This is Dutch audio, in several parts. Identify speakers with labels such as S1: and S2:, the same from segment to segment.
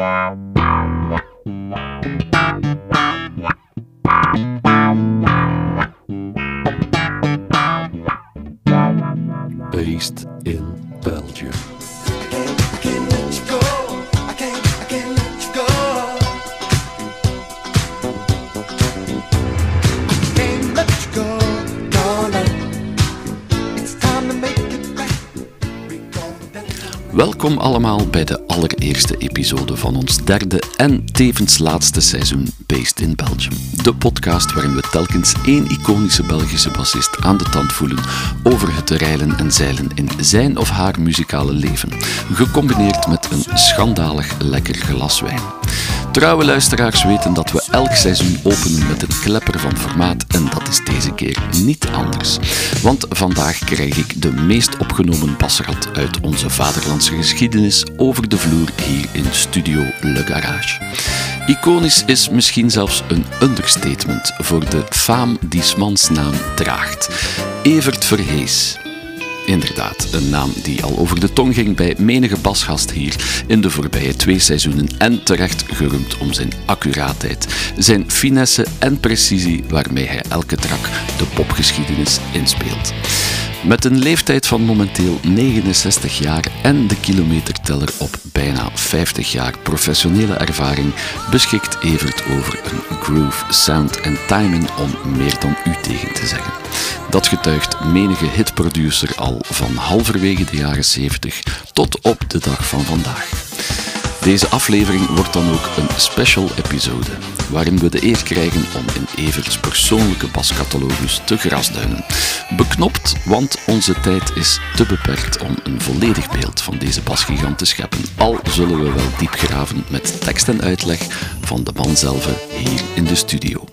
S1: Based allemaal bij de allereerste episode van ons derde en tevens laatste seizoen Based in Belgium. De podcast waarin we telkens één iconische Belgische bassist aan de tand voelen over het reilen en zeilen in zijn of haar muzikale leven, gecombineerd met een schandalig lekker glas wijn. Trouwe luisteraars weten dat we elk seizoen openen met een klepper van formaat en dat is deze keer niet anders. Want vandaag krijg ik de meest opgenomen basrat uit onze vaderlandse geschiedenis over de vloer hier in Studio Le Garage. Iconisch is misschien zelfs een understatement voor de faam die smans naam draagt. Evert Verhees. Inderdaad, een naam die al over de tong ging bij menige basgast hier in de voorbije twee seizoenen en terecht geroemd om zijn accuraatheid, zijn finesse en precisie waarmee hij elke trak de popgeschiedenis inspeelt. Met een leeftijd van momenteel 69 jaar en de kilometerteller op bijna 50 jaar professionele ervaring beschikt Evert over een groove, sound en timing om meer dan u tegen te zeggen. Dat getuigt menige hitproducer al van halverwege de jaren 70 tot op de dag van vandaag. Deze aflevering wordt dan ook een special episode, waarin we de eer krijgen om in Everts persoonlijke bascatalogus te grasduinen. Beknopt, want onze tijd is te beperkt om een volledig beeld van deze basgigant te scheppen. Al zullen we wel diep graven met tekst en uitleg van de man zelf hier in de studio.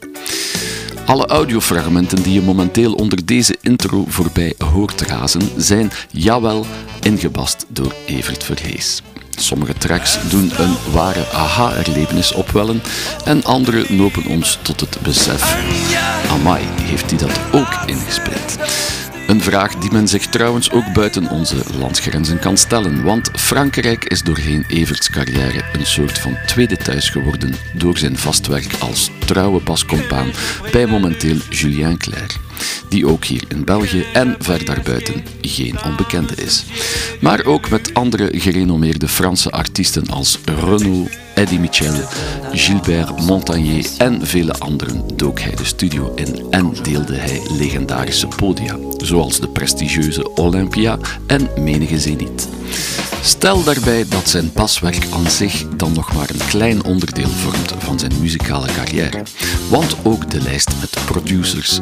S1: Alle audiofragmenten die je momenteel onder deze intro voorbij hoort razen, zijn, jawel, ingebast door Evert Verhees. Sommige tracks doen een ware aha-erlevenis opwellen en andere nopen ons tot het besef. Amai, heeft hij dat ook ingespeeld? Een vraag die men zich trouwens ook buiten onze landsgrenzen kan stellen, want Frankrijk is doorheen Everts carrière een soort van tweede thuis geworden door zijn vastwerk als trouwe bascompaan bij momenteel Julien Clerc die ook hier in België en ver daarbuiten geen onbekende is. Maar ook met andere gerenommeerde Franse artiesten als Renaud, Eddie Michel, Gilbert Montagnier en vele anderen dook hij de studio in en deelde hij legendarische podia, zoals de prestigieuze Olympia en menige Zenith. Stel daarbij dat zijn paswerk aan zich dan nog maar een klein onderdeel vormt van zijn muzikale carrière. Want ook de lijst met producers,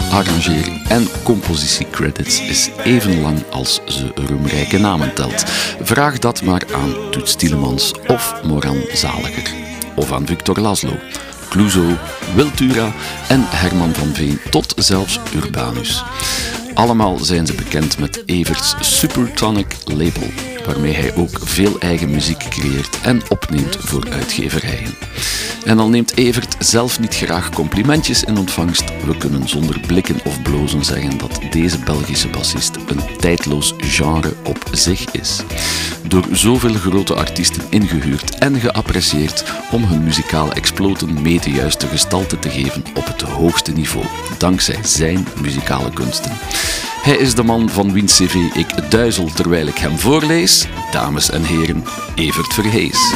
S1: arrangering en compositiecredits is even lang als ze roemrijke namen telt. Vraag dat maar aan Toets Tielemans of Moran Zaliger. Of aan Victor Laszlo. Clouseau, Wiltura en Herman van Veen tot zelfs Urbanus. Allemaal zijn ze bekend met Everts Supertonic label, waarmee hij ook veel eigen muziek creëert en opneemt voor uitgeverijen. En al neemt Evert zelf niet graag complimentjes in ontvangst, we kunnen zonder blikken of blozen zeggen dat deze Belgische bassist een tijdloos genre op zich is. Door zoveel grote artiesten ingehuurd en geapprecieerd om hun muzikale exploten mee de juiste gestalte te geven op het hoogste niveau, dankzij zijn muzikale kunsten. Hij is de man van wiens cv ik duizel terwijl ik hem voorlees. Dames en heren, Evert Verhees.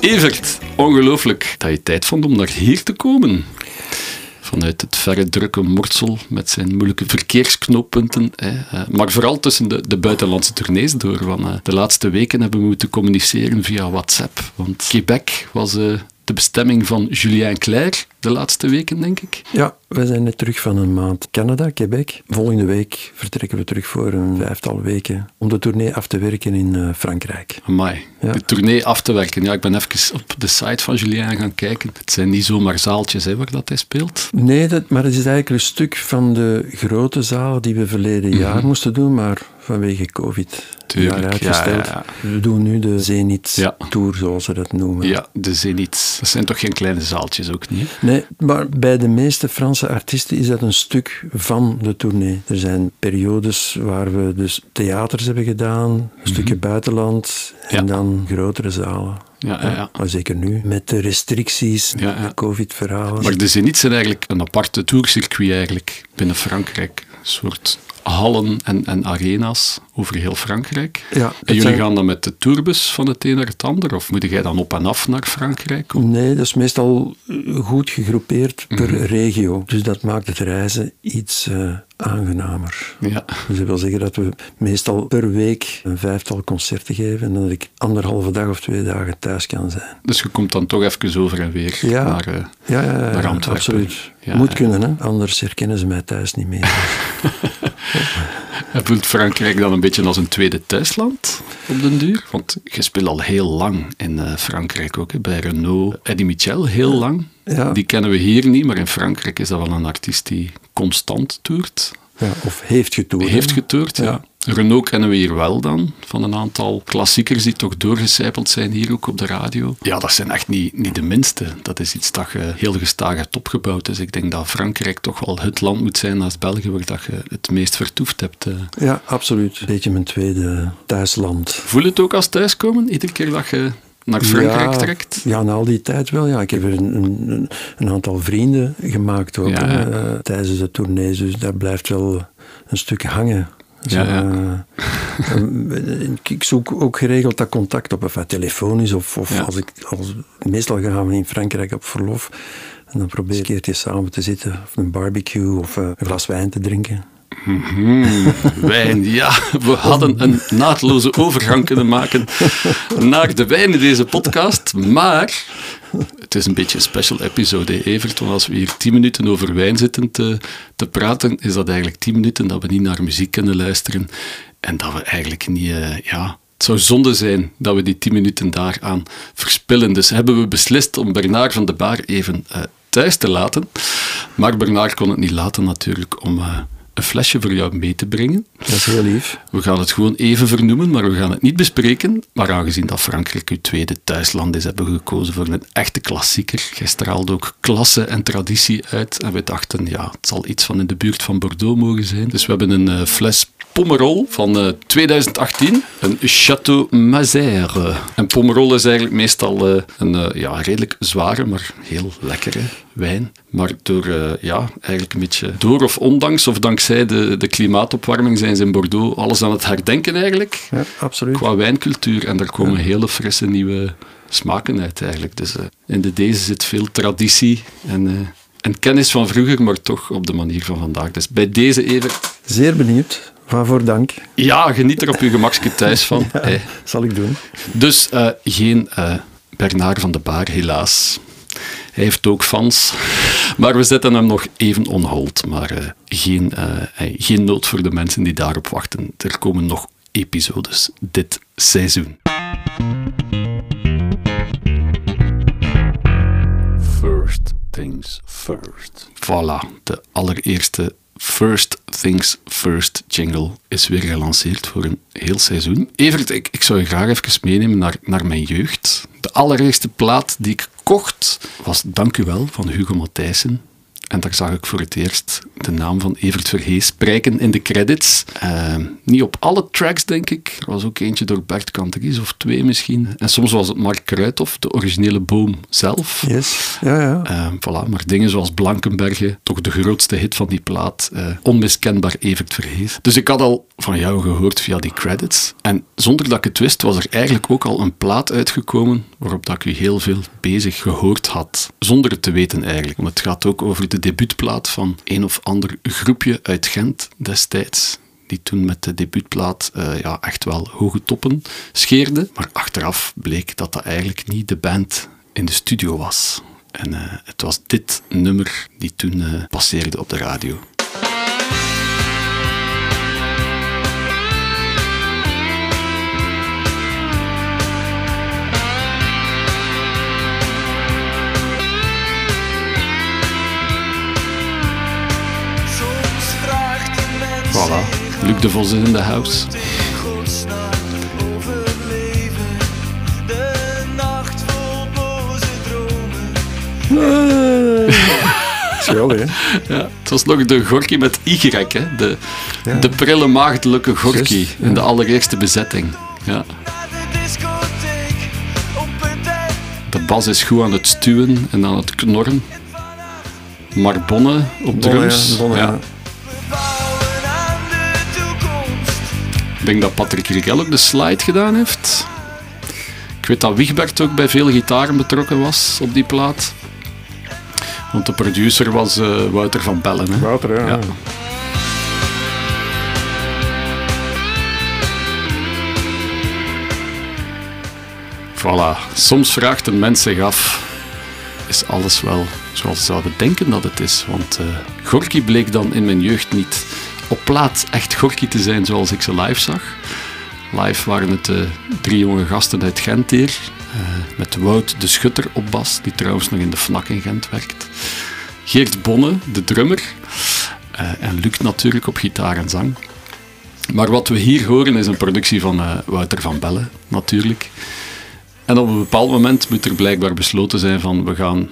S1: Evert, ongelooflijk dat je tijd vond om naar hier te komen. Vanuit het verre drukke Mortsel met zijn moeilijke verkeersknooppunten. Eh, maar vooral tussen de, de buitenlandse tournees door. Want eh, de laatste weken hebben we moeten communiceren via WhatsApp. Want Quebec was uh, de bestemming van Julien Clerc de laatste weken, denk ik.
S2: Ja, we zijn net terug van een maand Canada, Quebec. Volgende week vertrekken we terug voor een vijftal weken om de tournee af te werken in uh, Frankrijk.
S1: Amai, ja. de tournee af te werken. Ja, ik ben even op de site van Julien gaan kijken. Het zijn niet zomaar zaaltjes hè, waar dat hij speelt.
S2: Nee, dat, maar het is eigenlijk een stuk van de grote zaal die we verleden jaar mm -hmm. moesten doen, maar vanwege COVID
S3: Tuurlijk,
S2: jaar
S3: ja,
S2: uitgesteld.
S3: ja,
S2: We doen nu de Zenit
S3: Ja.
S2: Tour, zoals ze dat noemen.
S3: Ja, de Zenit. Dat zijn toch geen kleine zaaltjes ook niet?
S2: Nee, maar bij de meeste Franse artiesten is dat een stuk van de tournee. Er zijn periodes waar we dus theaters hebben gedaan, een stukje buitenland en.
S3: Ja.
S2: dan grotere zalen.
S3: Ja, ja, ja.
S2: Maar zeker nu, met de restricties,
S3: Ja, ja.
S2: de COVID-verhalen.
S3: Maar de Zenit zijn eigenlijk een aparte tourcircuit eigenlijk binnen Frankrijk. Een soort hallen en, en arena's over heel Frankrijk.
S2: Ja,
S3: en jullie
S2: zijn-
S3: gaan dan met de tourbus van het een naar het ander? Of moet jij dan op en af naar Frankrijk? Of-
S2: Nee, dat is meestal eh, goed gegroepeerd per
S3: Mhm.
S2: regio. Dus dat maakt het reizen iets eh, aangenamer.
S3: Ja.
S2: Dus dat wil zeggen dat we meestal per week een vijftal concerten geven en dat ik anderhalve dag of twee dagen thuis kan zijn.
S3: Dus je komt dan toch even over en weer
S2: Ja.
S3: naar... eh,
S2: Ja, ja, ja,
S3: Naar Antwerpen.
S2: absoluut.
S3: Ja,
S2: Moet kunnen, hè? anders herkennen ze mij thuis niet meer.
S3: En voelt Frankrijk dan een beetje als een tweede thuisland op den duur? Want je speelt al heel lang in eh, Frankrijk ook, hè, bij Renault. Eddie Michel, heel lang.
S2: Ja.
S3: Die kennen we hier niet, maar in Frankrijk is dat wel een artiest die constant toert.
S2: ja, of heeft getoerd.
S3: Heeft getoerd, ja.
S2: Ja.
S3: Renault kennen we hier wel dan, van een aantal klassiekers die toch doorgecijpeld zijn hier ook op de radio. Ja, dat zijn echt niet, niet de minste. Dat is iets dat je heel gestaag hebt opgebouwd. Dus ik denk dat Frankrijk toch wel het land moet zijn naast België waar dat je het meest vertoefd hebt. eh.
S2: Ja, absoluut. Een beetje mijn tweede thuisland.
S3: Voel je het ook als thuiskomen, iedere keer dat je naar Frankrijk
S2: ja,
S3: trekt?
S2: Ja, na al die tijd wel. Ja. Ik heb er een, een, een aantal vrienden gemaakt ook,
S3: Ja,
S2: hè,
S3: ja.
S2: tijdens de tournees. Dus daar blijft wel een stuk hangen. Zo,
S3: Ja,
S2: eh, eh, ik- zoek ook geregeld dat contact op, of het telefonisch, of, als ik, als, meestal gaan we in Frankrijk op verlof. En dan probeer ik een keertje samen te zitten, of een barbecue, of eh, een glas wijn te drinken.
S3: Hmm, wijn, ja. We hadden een naadloze overgang kunnen maken naar de wijn in deze podcast. Maar het is een beetje een special episode, Evert. Want als we hier tien minuten over wijn zitten te, te praten, is dat eigenlijk tien minuten dat we niet naar muziek kunnen luisteren. En dat we eigenlijk niet, eh, ja... Het zou zonde zijn dat we die tien minuten daaraan verspillen. Dus hebben we beslist om Bernard van de Baar even eh, thuis te laten. Maar Bernard kon het niet laten natuurlijk om eh, een flesje voor jou mee te brengen.
S2: Dat is heel lief.
S3: We gaan het gewoon even vernoemen, maar we gaan het niet bespreken. Maar aangezien dat Frankrijk uw tweede thuisland is, hebben we gekozen voor een echte klassieker. Jij straalde ook klasse en traditie uit. En we dachten, ja, het zal iets van in de buurt van Bordeaux mogen zijn. Dus we hebben een eh, fles Pomerol van eh, 2018. Een Château Mazère. En Pomerol is eigenlijk meestal eh, een eh, ja, redelijk zware, maar heel lekkere wijn. Maar door, eh, ja, eigenlijk een beetje door of ondanks, of dankzij de, de klimaatopwarming, zijn ze in Bordeaux alles aan het herdenken eigenlijk.
S2: Ja, absoluut.
S3: Qua wijncultuur. En daar komen hele frisse nieuwe smaken uit eigenlijk. Dus eh, in de deze zit veel traditie en, eh, en kennis van vroeger, maar toch op de manier van vandaag. Dus bij deze even...
S2: Zeer benieuwd. Waarvoor dank.
S3: Ja, geniet er op je gemakje thuis van.
S2: Ja, zal ik doen.
S3: dus geen Bernard van de Baar, helaas. Hij heeft ook fans. Maar we zetten hem nog even on hold. Maar eh, geen, eh, eh, geen nood voor de mensen die daarop wachten. Er komen nog episodes dit seizoen. First things first. Voilà, de allereerste First Things First jingle is weer gelanceerd voor een heel seizoen. Evert, ik, ik zou je graag even meenemen naar, naar mijn jeugd. De allereerste plaat die ik kocht was Dank u wel van Hugo Matthijssen. En daar zag ik voor het eerst de naam van Evert Verhees prijken in de credits. Eh, niet op alle tracks, denk ik. Er was ook eentje door Bert Kanteries, of twee misschien. En soms was het Mark Kruithof, de originele boom zelf.
S2: Yes. Ja, ja.
S3: Eh, voilà, maar dingen zoals Blankenbergen, toch de grootste hit van die plaat, eh, onmiskenbaar Evert Verhees. Dus ik had al van jou gehoord via die credits. En zonder dat ik het wist, was er eigenlijk ook al een plaat uitgekomen waarop dat ik u heel veel bezig gehoord had. Zonder het te weten eigenlijk. Want het gaat ook over de debuutplaat van een of ander groepje uit Gent destijds die toen met de debuutplaat eh, ja, echt wel hoge toppen scheerde. Maar achteraf bleek dat dat eigenlijk niet de band in de studio was. En eh, het was dit nummer die toen eh, passeerde op de radio. Voilà, Luc de Vos is in de house.
S4: in godsnaam overleven. De nacht vol boze dromen.
S2: Schil, hè?
S3: Ja, het was nog de Gorky met Y, hè? De,
S2: Ja.
S3: de prille maagdelijke Gorky in de allereerste bezetting. Ja.
S4: De
S3: bas is goed aan het stuwen en aan het knorren. Marbonne op drums.
S2: Bonne,
S3: ja. Ik denk dat Patrick Rigel ook de slide gedaan heeft. Ik weet dat Wigbert ook bij veel gitaren betrokken was op die plaat. Want de producer was eh, Wouter van Bellen. Hè?
S2: Wouter, ja.
S3: Ja. Voilà. Soms vraagt een mens zich af: is alles wel zoals ze zouden denken dat het is? Want eh Gorky bleek dan in mijn jeugd niet op plaat echt Gorky te zijn zoals ik ze live zag. Live waren het eh, drie jonge gasten uit Gent hier. eh, met Wout de Schutter op bas, die trouwens nog in de FNAC in Gent werkt. Geert Bonne, de drummer. eh, en Luc natuurlijk op gitaar en zang. Maar wat we hier horen is een productie van Wouter van Bellen, natuurlijk. En op een bepaald moment moet er blijkbaar besloten zijn van we gaan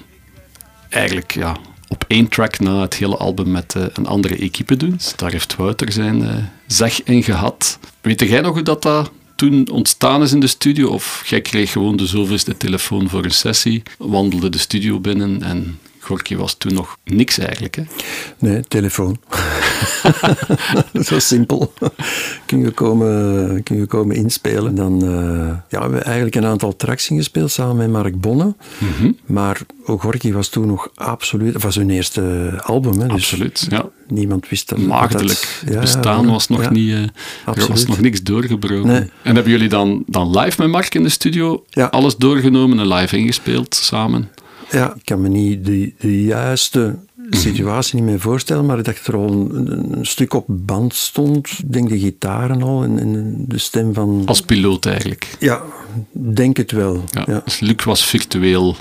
S3: eigenlijk ja, op één track na het hele album met eh, een andere equipe doen. Dus daar heeft Wouter zijn eh, zeg in gehad. Weet jij nog hoe dat, dat toen ontstaan is in de studio? Of jij kreeg gewoon de zoveelste telefoon voor een sessie, wandelde de studio binnen en Gorky was toen nog niks eigenlijk. Hè?
S2: Nee, telefoon. Zo simpel. kun, je komen, kun je komen inspelen. Dan eh, ja, we hebben eigenlijk een aantal tracks ingespeeld samen met Mark Bonne.
S3: Mhm.
S2: Maar Ogorki was toen nog absoluut... Het was hun eerste album. Hè, dus
S3: Absoluut, ja.
S2: Niemand wist dat. dat-
S3: Maagdelijk
S2: ja, ja,
S3: bestaan was nog
S2: Ja,
S3: niet... er was nog niks doorgebroken.
S2: Nee.
S3: En hebben jullie dan, dan live met Mark in de studio alles doorgenomen en live ingespeeld samen?
S2: Ja, ik kan me niet de, de juiste
S3: Mhm.
S2: situatie niet meer voorstellen, maar ik dacht er al een, een stuk op band stond. Ik denk de gitaren al en, en de stem van...
S3: Als piloot eigenlijk.
S2: Ja, denk het wel.
S3: Ja.
S2: Ja.
S3: Dus Luc was virtueel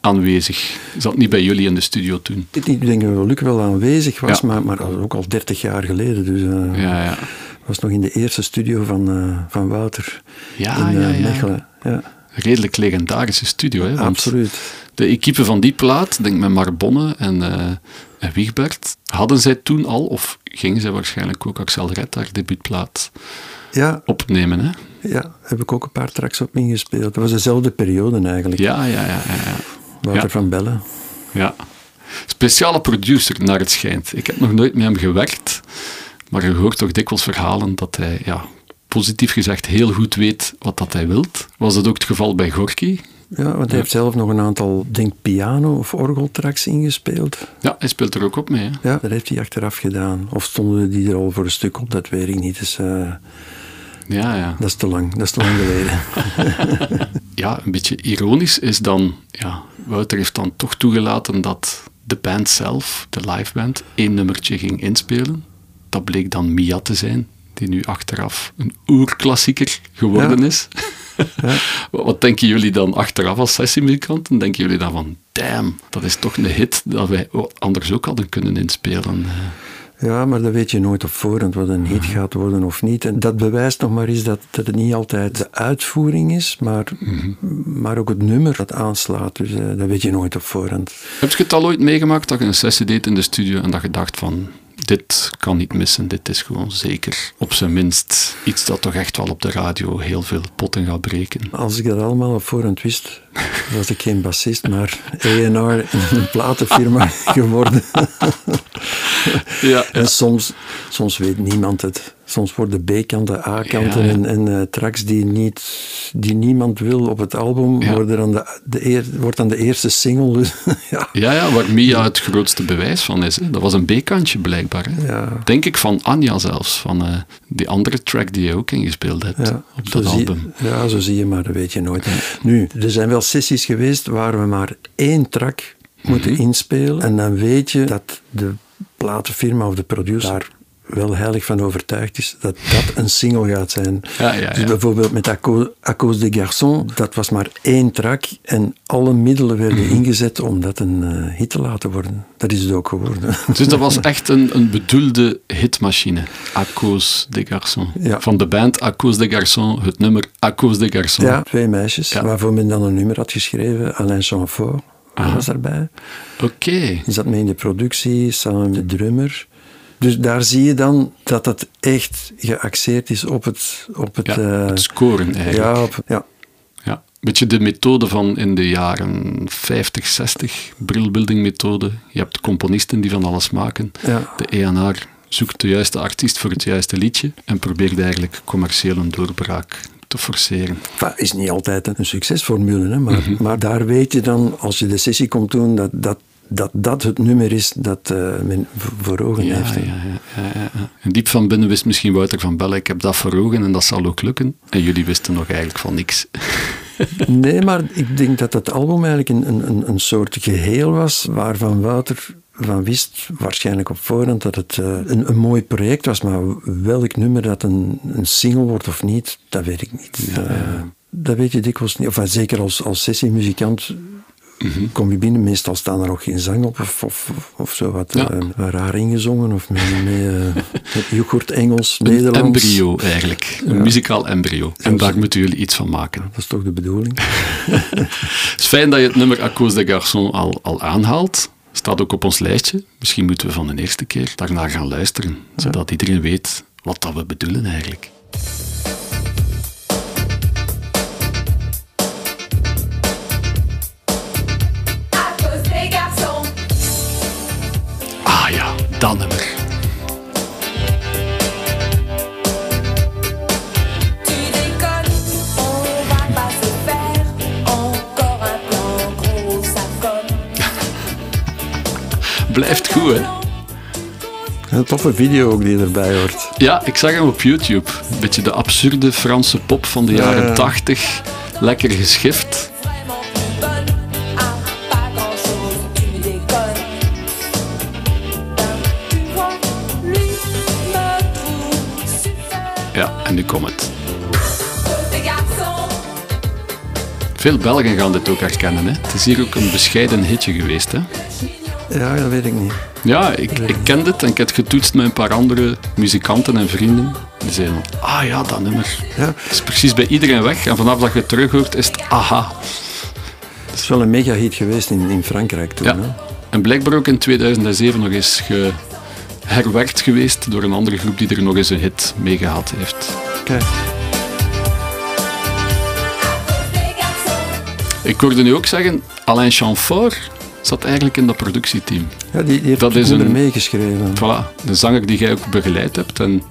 S3: aanwezig. Zat niet bij jullie in de studio toen.
S2: Ik denk dat Luc wel aanwezig was,
S3: Ja.
S2: maar, maar ook al 30 jaar geleden. Dus eh
S3: Ja, ja.
S2: was nog in de eerste studio van, eh, van Wouter
S3: Ja,
S2: in eh,
S3: ja, ja.
S2: Mechelen. Ja,
S3: Redelijk legendarische studio. Hè?
S2: Absoluut.
S3: De equipe van die plaat, denk met Marbonne en, eh en Wigbert, hadden zij toen al, of gingen zij waarschijnlijk ook Axel Red haar debuutplaat
S2: Ja,
S3: opnemen? Hè?
S2: ja, heb ik ook een paar tracks op ingespeeld. Dat was dezelfde periode eigenlijk.
S3: Ja, ja, ja. ja, ja.
S2: Wouter
S3: Ja.
S2: van Bellen.
S3: Ja. Speciale producer, naar het schijnt. Ik heb nog nooit met hem gewerkt, maar je hoort toch dikwijls verhalen dat hij, ja, positief gezegd, heel goed weet wat dat hij wilt. Was dat ook het geval bij Gorky?
S2: Ja, want hij heeft zelf nog een aantal, denk piano- of orgeltracks ingespeeld.
S3: Ja, hij speelt er ook op mee. Hè?
S2: Ja, dat heeft hij achteraf gedaan. Of stonden die er al voor een stuk op, dat weet ik niet. Dus, eh,
S3: Ja, ja.
S2: dat is te lang, dat is te lang geleden.
S3: ja, een beetje ironisch is dan, ja, Wouter heeft dan toch toegelaten dat de band zelf, de liveband, één nummertje ging inspelen. Dat bleek dan Mia te zijn, die nu achteraf een oerklassieker geworden
S2: Ja.
S3: is. Wat wat denken jullie dan achteraf als sessiemuzikanten? Denken jullie dan van, damn, dat is toch een hit dat wij anders ook hadden kunnen inspelen?
S2: Ja, maar dat weet je nooit op voorhand wat een hit gaat worden of niet. En dat bewijst nog maar eens dat, dat het niet altijd de uitvoering is, maar, maar ook het nummer dat aanslaat. Dus eh, dat weet je nooit op voorhand.
S3: Heb je het al ooit meegemaakt dat je een sessie deed in de studio en dat je dacht van, dit kan niet missen, dit is gewoon zeker op zijn minst iets dat toch echt wel op de radio heel veel potten gaat breken.
S2: Als ik dat allemaal op voorhand wist, was ik geen bassist, maar A&R in een platenfirma geworden.
S3: Ja,
S2: En soms, soms weet niemand het. Soms worden B-kanten, A-kanten
S3: Ja, ja.
S2: en, en eh, tracks die, niet, die niemand wil op het album,
S3: Ja.
S2: worden dan de, de eer, wordt dan de eerste single. Dus, ja.
S3: ja, ja, waar Mia het grootste bewijs van is. Hè. Dat was een B-kantje blijkbaar. Hè. Denk ik van Anja zelfs, van eh, die andere track die je ook ingespeeld hebt op dat
S2: zie,
S3: album.
S2: ja, zo zie je, maar dat weet je nooit. Nu, er zijn wel sessies geweest waar we maar één track moeten
S3: Mhm.
S2: inspelen. En dan weet je dat de platenfirma of de producer daar wel heilig van overtuigd is dat dat een single gaat zijn.
S3: Ja, ja,
S2: Dus bijvoorbeeld met Acco- À cause des garçons, dat was maar één track en alle middelen werden
S3: Mhm.
S2: ingezet om dat een eh, hit te laten worden. Dat is het ook geworden.
S3: Dus dat was echt een, een bedoelde hitmachine. Des garçons.
S2: Ja.
S3: Van de band À cause des garçons, het nummer À cause des garçons.
S2: Ja, twee meisjes,
S3: Ja.
S2: waarvoor men dan een nummer had geschreven. Alain Chamfort was daarbij.
S3: Oké.
S2: Die zat mee in de productie, samen met de drummer. Dus daar zie je dan dat het echt geaxeerd is op het... Op het,
S3: Ja,
S2: eh,
S3: het scoren eigenlijk.
S2: ja, op, ja,
S3: Ja. Beetje de methode van in de jaren 50, 60, brilbuilding methode. Je hebt componisten die van alles maken.
S2: ja.
S3: De ENR zoekt de juiste artiest voor het juiste liedje en probeert eigenlijk commercieel een doorbraak te forceren.
S2: Enfin, is niet altijd een succesformule, hè, maar,
S3: Mhm.
S2: maar daar weet je dan, als je de sessie komt doen, dat dat, dat, dat het nummer is dat eh, men voor ogen
S3: Ja,
S2: heeft.
S3: ja, ja, ja, ja, ja. En diep van binnen wist misschien Wouter van Bellen, ik heb dat voor ogen en dat zal ook lukken. En jullie wisten nog eigenlijk van niks.
S2: Nee, maar ik denk dat dat album eigenlijk een, een, een- soort geheel was, waarvan Wouter van wist, waarschijnlijk op voorhand, dat het eh, een, een mooi project was. Maar welk nummer dat een, een single wordt of niet, dat weet ik niet. Eh, dat weet je dikwijls niet. Of zeker als, als sessiemuzikant kom je binnen, meestal staan er nog geen zang op of, of, of, zo wat
S3: Ja.
S2: eh, raar ingezongen of met, met, eh, met yoghurt, Engels,
S3: Een
S2: Nederlands.
S3: embryo eigenlijk. Een muzikaal embryo. En daar moeten jullie iets van maken.
S2: Dat is toch de bedoeling?
S3: Het is fijn dat je het nummer À cause des garçons al, al aanhaalt. Staat ook op ons lijstje. Misschien moeten we van de eerste keer daarnaar gaan luisteren. Zodat iedereen weet wat dat we bedoelen eigenlijk.
S5: Ça comme.
S3: Blijft goed, hè?
S2: Een toffe video ook die erbij hoort.
S3: Ja, ik zag hem op YouTube. Een beetje de absurde Franse pop van de jaren
S2: ja.
S3: 80. Lekker geschift. En nu komt het.
S5: À cause des garçons,
S3: Veel Belgen gaan dit ook herkennen. Hè? Het is hier ook een bescheiden hitje geweest. Hè?
S2: Ja, dat weet ik niet.
S3: Ja, ik, ik ken dit en ik heb het getoetst met een paar andere muzikanten en vrienden. Die zeiden, ah ja, dat nummer.
S2: Ja,
S3: Het is precies bij iedereen weg. En vanaf dat je het terug hoort, is het aha.
S2: het is wel een mega hit geweest in, in Frankrijk toen.
S3: Ja.
S2: Hè?
S3: En blijkbaar ook in 2007 nog eens geherwerkt geweest door een andere groep die er nog eens een hit mee gehad heeft.
S2: Kijk,
S3: Ik hoorde nu ook zeggen, Alain Chamfort zat eigenlijk in dat productieteam.
S2: ja, die, die heeft
S3: Dat is een-
S2: meegeschreven.
S3: Voilà, de zanger die jij ook begeleid hebt en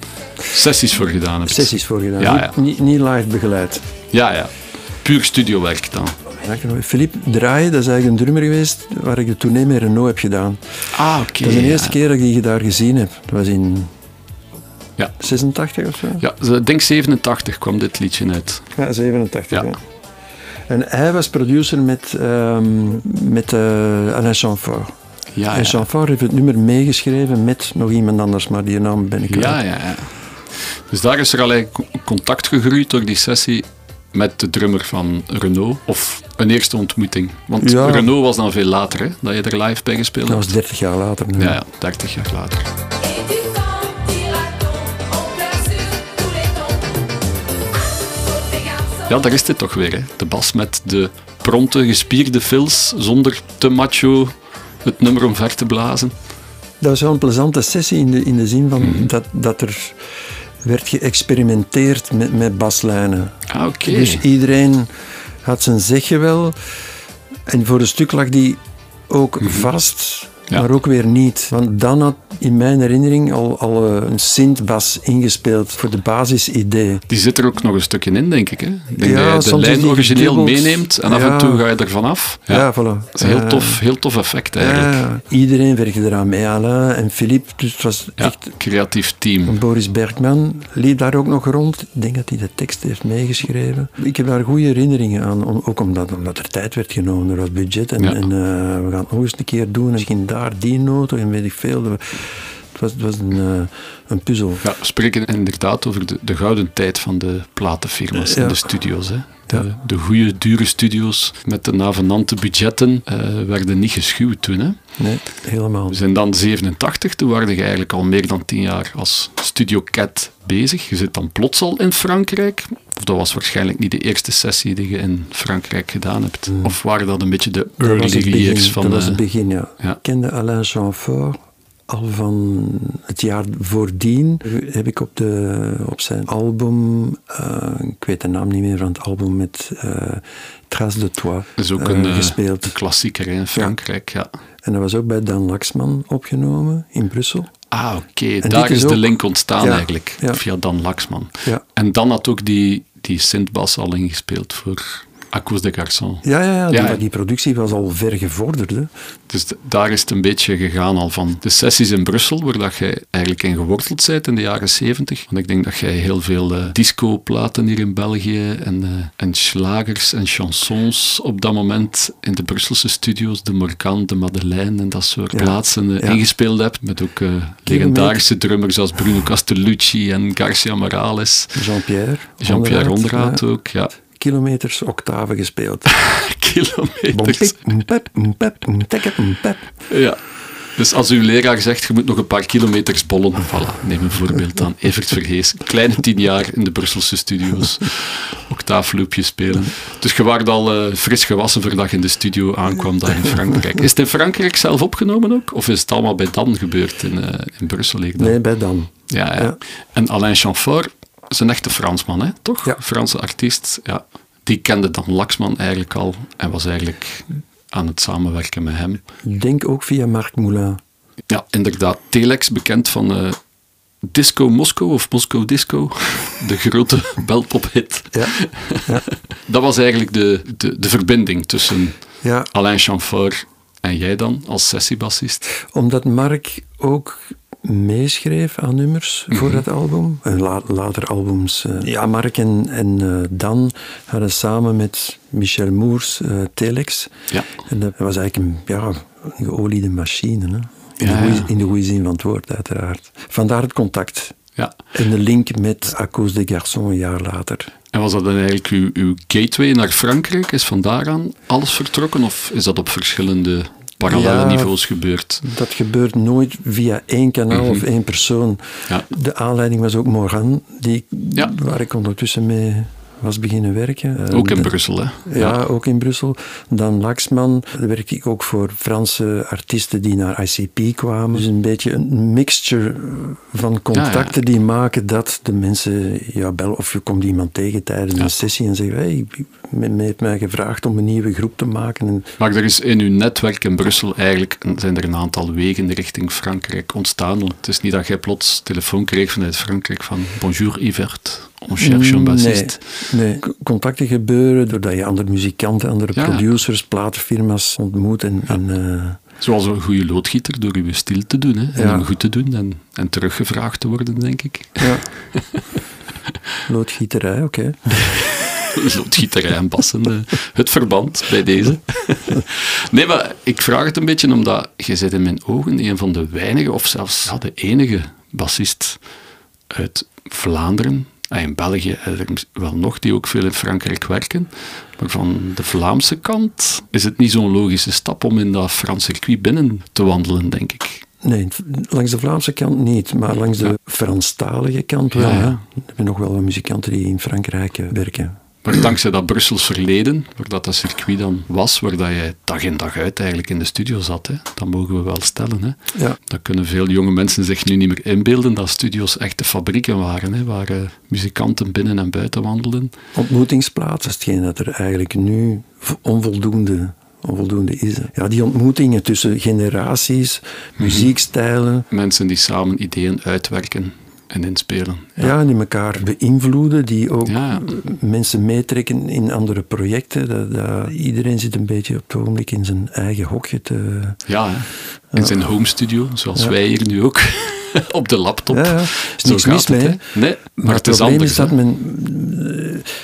S3: sessies voor gedaan hebt.
S2: Sessies voor gedaan.
S3: Ja.
S2: Niet, niet live begeleid.
S3: Ja, ja. Puur studiowerk dan.
S2: Philippe Draaien, dat is eigenlijk een drummer geweest waar ik de tournee met Renault heb gedaan.
S3: Ah, oké.
S2: dat is de
S3: ja.
S2: eerste keer dat ik die daar gezien heb. Dat was in
S3: Ja.
S2: 86 of zo?
S3: Ja, ik denk 87 kwam dit liedje uit.
S2: Ja, 87.
S3: Ja.
S2: Ja. En hij was producer met, ehm, met eh, Alain Chamfort.
S3: Ja,
S2: En. Chamfort heeft het nummer meegeschreven met nog iemand anders, maar die naam ben ik kwijt.
S3: Ja, ja, ja. Dus daar is er al eigenlijk contact gegroeid door die sessie met de drummer van Renault. Of een eerste ontmoeting. Want
S2: Ja.
S3: Renault was dan veel later, hè, dat je er live bij gespeeld
S2: Dat was
S3: hebt.
S2: 30 jaar later. nu.
S3: Ja, ja, 30 jaar later. Ja, daar is dit toch weer. Hè. De bas met de pronte, gespierde fills, zonder te macho het nummer omver te blazen.
S2: Dat was wel een plezante sessie in de, in de zin van
S3: Mhm.
S2: dat, dat er werd geëxperimenteerd met, met baslijnen.
S3: Ah, oké.
S2: Dus iedereen had zijn zegje wel. En voor een stuk lag die ook vast,
S3: Mhm. Ja.
S2: maar ook weer niet. Want dan had in mijn herinnering al, al eh, een synthbas ingespeeld voor de basisidee.
S3: Die zit er ook nog een stukje in, denk ik. Hè? Ik denk
S2: Ja,
S3: dat je de lijn origineel meeneemt en af
S2: Ja.
S3: en toe ga je er vanaf.
S2: Ja, voilà.
S3: Dat is een heel
S2: Ja.
S3: tof, heel tof effect eigenlijk.
S2: Ja, iedereen werkte eraan mee, Alain en Philippe. Dus het was
S3: Ja,
S2: echt
S3: creatief team.
S2: Boris Bergman liep daar ook nog rond. Ik denk dat hij de tekst heeft meegeschreven. Ik heb daar goede herinneringen aan. Ook omdat, omdat er tijd werd genomen, er was budget. En,
S3: Ja.
S2: en eh, we gaan het nog eens een keer doen. Misschien daar die noten en weet ik veel. Het was, het was een, eh, een puzzel.
S3: Ja, we spreken inderdaad over de, de gouden tijd van de platenfirma's en
S2: Ja.
S3: de studio's. Hè. De, de goede, dure studio's met de navenante budgetten eh, werden niet geschuwd toen. Hè.
S2: Nee, helemaal.
S3: We zijn dan 87, toen waren je eigenlijk al meer dan tien jaar als Studio Cat bezig. Je zit dan plots al in Frankrijk. Of dat was waarschijnlijk niet de eerste sessie die je in Frankrijk gedaan hebt. Of waren dat een beetje de
S2: Dat
S3: early
S2: begin,
S3: years van
S2: dat
S3: de...
S2: was het begin, ja.
S3: Ja.
S2: Ik kende Alain Chamfort al van het jaar voordien. Heb ik op, de, op zijn album, eh, ik weet de naam niet meer van het album, met eh Trace de Toi
S3: Dat is ook
S2: eh,
S3: een, eh,
S2: gespeeld.
S3: een klassieker in Frankrijk. Ja.
S2: En dat was ook bij Dan Laxman opgenomen in Brussel.
S3: Ah, oké. Daar
S2: is
S3: is de link ontstaan
S2: Ja,
S3: eigenlijk.
S2: ja.
S3: Via Dan Laxman.
S2: Ja.
S3: En dan had ook die, die synthbas al ingespeeld voor À cause des garçons.
S2: Ja, ja, ja,
S3: Ja.
S2: Die, productie was al ver gevorderd. Hè.
S3: Dus daar is het een beetje gegaan al van. De sessies in Brussel, waar dat jij eigenlijk in geworteld bent in de jaren 70. Want ik denk dat jij heel veel eh, disco-platen hier in België en, eh, en slagers en chansons op dat moment in de Brusselse studio's, de Morgan, de Madeleine en dat soort
S2: Ja.
S3: plaatsen eh,
S2: Ja.
S3: ingespeeld hebt. Met ook legendarische drummers als Bruno Castellucci en Garcia Morales.
S2: Jean-Pierre.
S3: Jean-Pierre
S2: ja.
S3: ook, ja.
S2: Kilometers octaven gespeeld.
S3: Kilometers. Ja. Dus als uw leraar zegt, je moet nog een paar kilometers bollen, voilà, neem een voorbeeld aan. Evert Vergees, kleine tien jaar in de Brusselse studio's, octaafloopje spelen. Dus je waart al eh, fris gewassen voordat je in de studio aankwam daar in Frankrijk. Is het in Frankrijk zelf opgenomen ook? Of is het allemaal bij Dan gebeurd in, eh, in Brussel?
S2: Nee, bij Dan.
S3: Ja, ja.
S2: Ja.
S3: En Alain Chamfort is een echte Fransman, hè? toch?
S2: Ja.
S3: Franse artiest. Ja. Die kende dan Laxman eigenlijk al en was eigenlijk aan het samenwerken met hem.
S2: Ik denk ook via Marc Moulin.
S3: Ja, inderdaad. Telex, bekend van eh, Disco Moskou of Moskou Disco. De grote belpophit.
S2: Ja,
S3: Dat was eigenlijk de, de, de verbinding tussen
S2: ja
S3: Alain Chamfort en jij dan als sessiebassist.
S2: omdat Marc ook meeschreef aan nummers
S3: Mhm.
S2: voor dat album. En la- later albums. eh. Ja, Marc en, en eh, Dan hadden samen met Michel Moers eh, Telex.
S3: Ja.
S2: En dat was eigenlijk een, ja, een geoliede machine. Hè? In,
S3: Ja,
S2: de goeie, in de goede zin van het woord, uiteraard. Vandaar het contact.
S3: Ja.
S2: En de link met À cause des garçons een jaar later.
S3: En was dat dan eigenlijk uw, uw gateway naar Frankrijk? Is van daaraan alles vertrokken? Of is dat op verschillende parallele
S2: Ja.
S3: niveaus gebeurd?
S2: Dat gebeurt nooit via één kanaal of één persoon.
S3: Mhm. Ja.
S2: De aanleiding was ook Morgan, die, waar ik ondertussen mee was beginnen werken. Eh,
S3: Ook in Brussel, hè?
S2: Ja, ook in Brussel. Dan Laxman. Daar werkte ik ook voor Franse artiesten die naar ICP kwamen. Dus een beetje een mixture van contacten die maken dat de mensen ja, bellen of je komt iemand tegen tijdens een sessie en zegt hey, men heeft mij gevraagd om een nieuwe groep te maken. En
S3: Maar er is in uw netwerk in Brussel eigenlijk zijn er een aantal wegen richting Frankrijk ontstaan. Want het is niet dat jij plots telefoon kreeg vanuit Frankrijk van Bonjour Yvert, on cherche un bassiste.
S2: Nee, nee. Contacten gebeuren doordat je andere muzikanten, andere
S3: Ja.
S2: producers, platenfirma's ontmoet. En, en, eh,
S3: Zoals een goede loodgieter door uw stil te doen hè, en
S2: Ja.
S3: hem goed te doen en, en teruggevraagd te worden, denk ik.
S2: ja. Loodgieterij, oké.
S3: Loodgieterij en bassen, eh, het verband bij deze. nee, maar ik vraag het een beetje omdat je zit in mijn ogen een van de weinige, of zelfs de enige bassist uit Vlaanderen, en in België er wel nog, die ook veel in Frankrijk werken. Maar van de Vlaamse kant is het niet zo'n logische stap om in dat Frans circuit binnen te wandelen, denk ik.
S2: Nee, langs de Vlaamse kant niet, maar langs de
S3: Ja.
S2: Franstalige kant wel.
S3: Ja.
S2: Er hebben nog wel wat muzikanten die in Frankrijk eh, werken.
S3: Maar dankzij dat Brussels verleden, waar dat, dat circuit dan was, waar dat jij dag in dag uit eigenlijk in de studio zat, hè, dat mogen we wel stellen. Hè.
S2: Ja,
S3: Dat kunnen veel jonge mensen zich nu niet meer inbeelden, dat studio's echte fabrieken waren, hè, waar eh, muzikanten binnen en buiten wandelden.
S2: ontmoetingsplaats is hetgeen dat er eigenlijk nu onvoldoende, onvoldoende is. hè. Ja, die ontmoetingen tussen generaties,
S3: Mhm.
S2: muziekstijlen,
S3: Mensen die samen ideeën uitwerken en inspelen.
S2: Ja, die elkaar beïnvloeden, die ook
S3: Ja, ja.
S2: mensen meetrekken in andere projecten. Dat, dat- iedereen zit een beetje op het ogenblik in zijn eigen hokje te...
S3: Ja, in zijn home studio, zoals
S2: Ja.
S3: wij hier nu ook, op de laptop.
S2: Ja, ja. is niks mis mee.
S3: Nee, maar,
S2: Maar
S3: het is
S2: probleem
S3: anders.
S2: is dat men...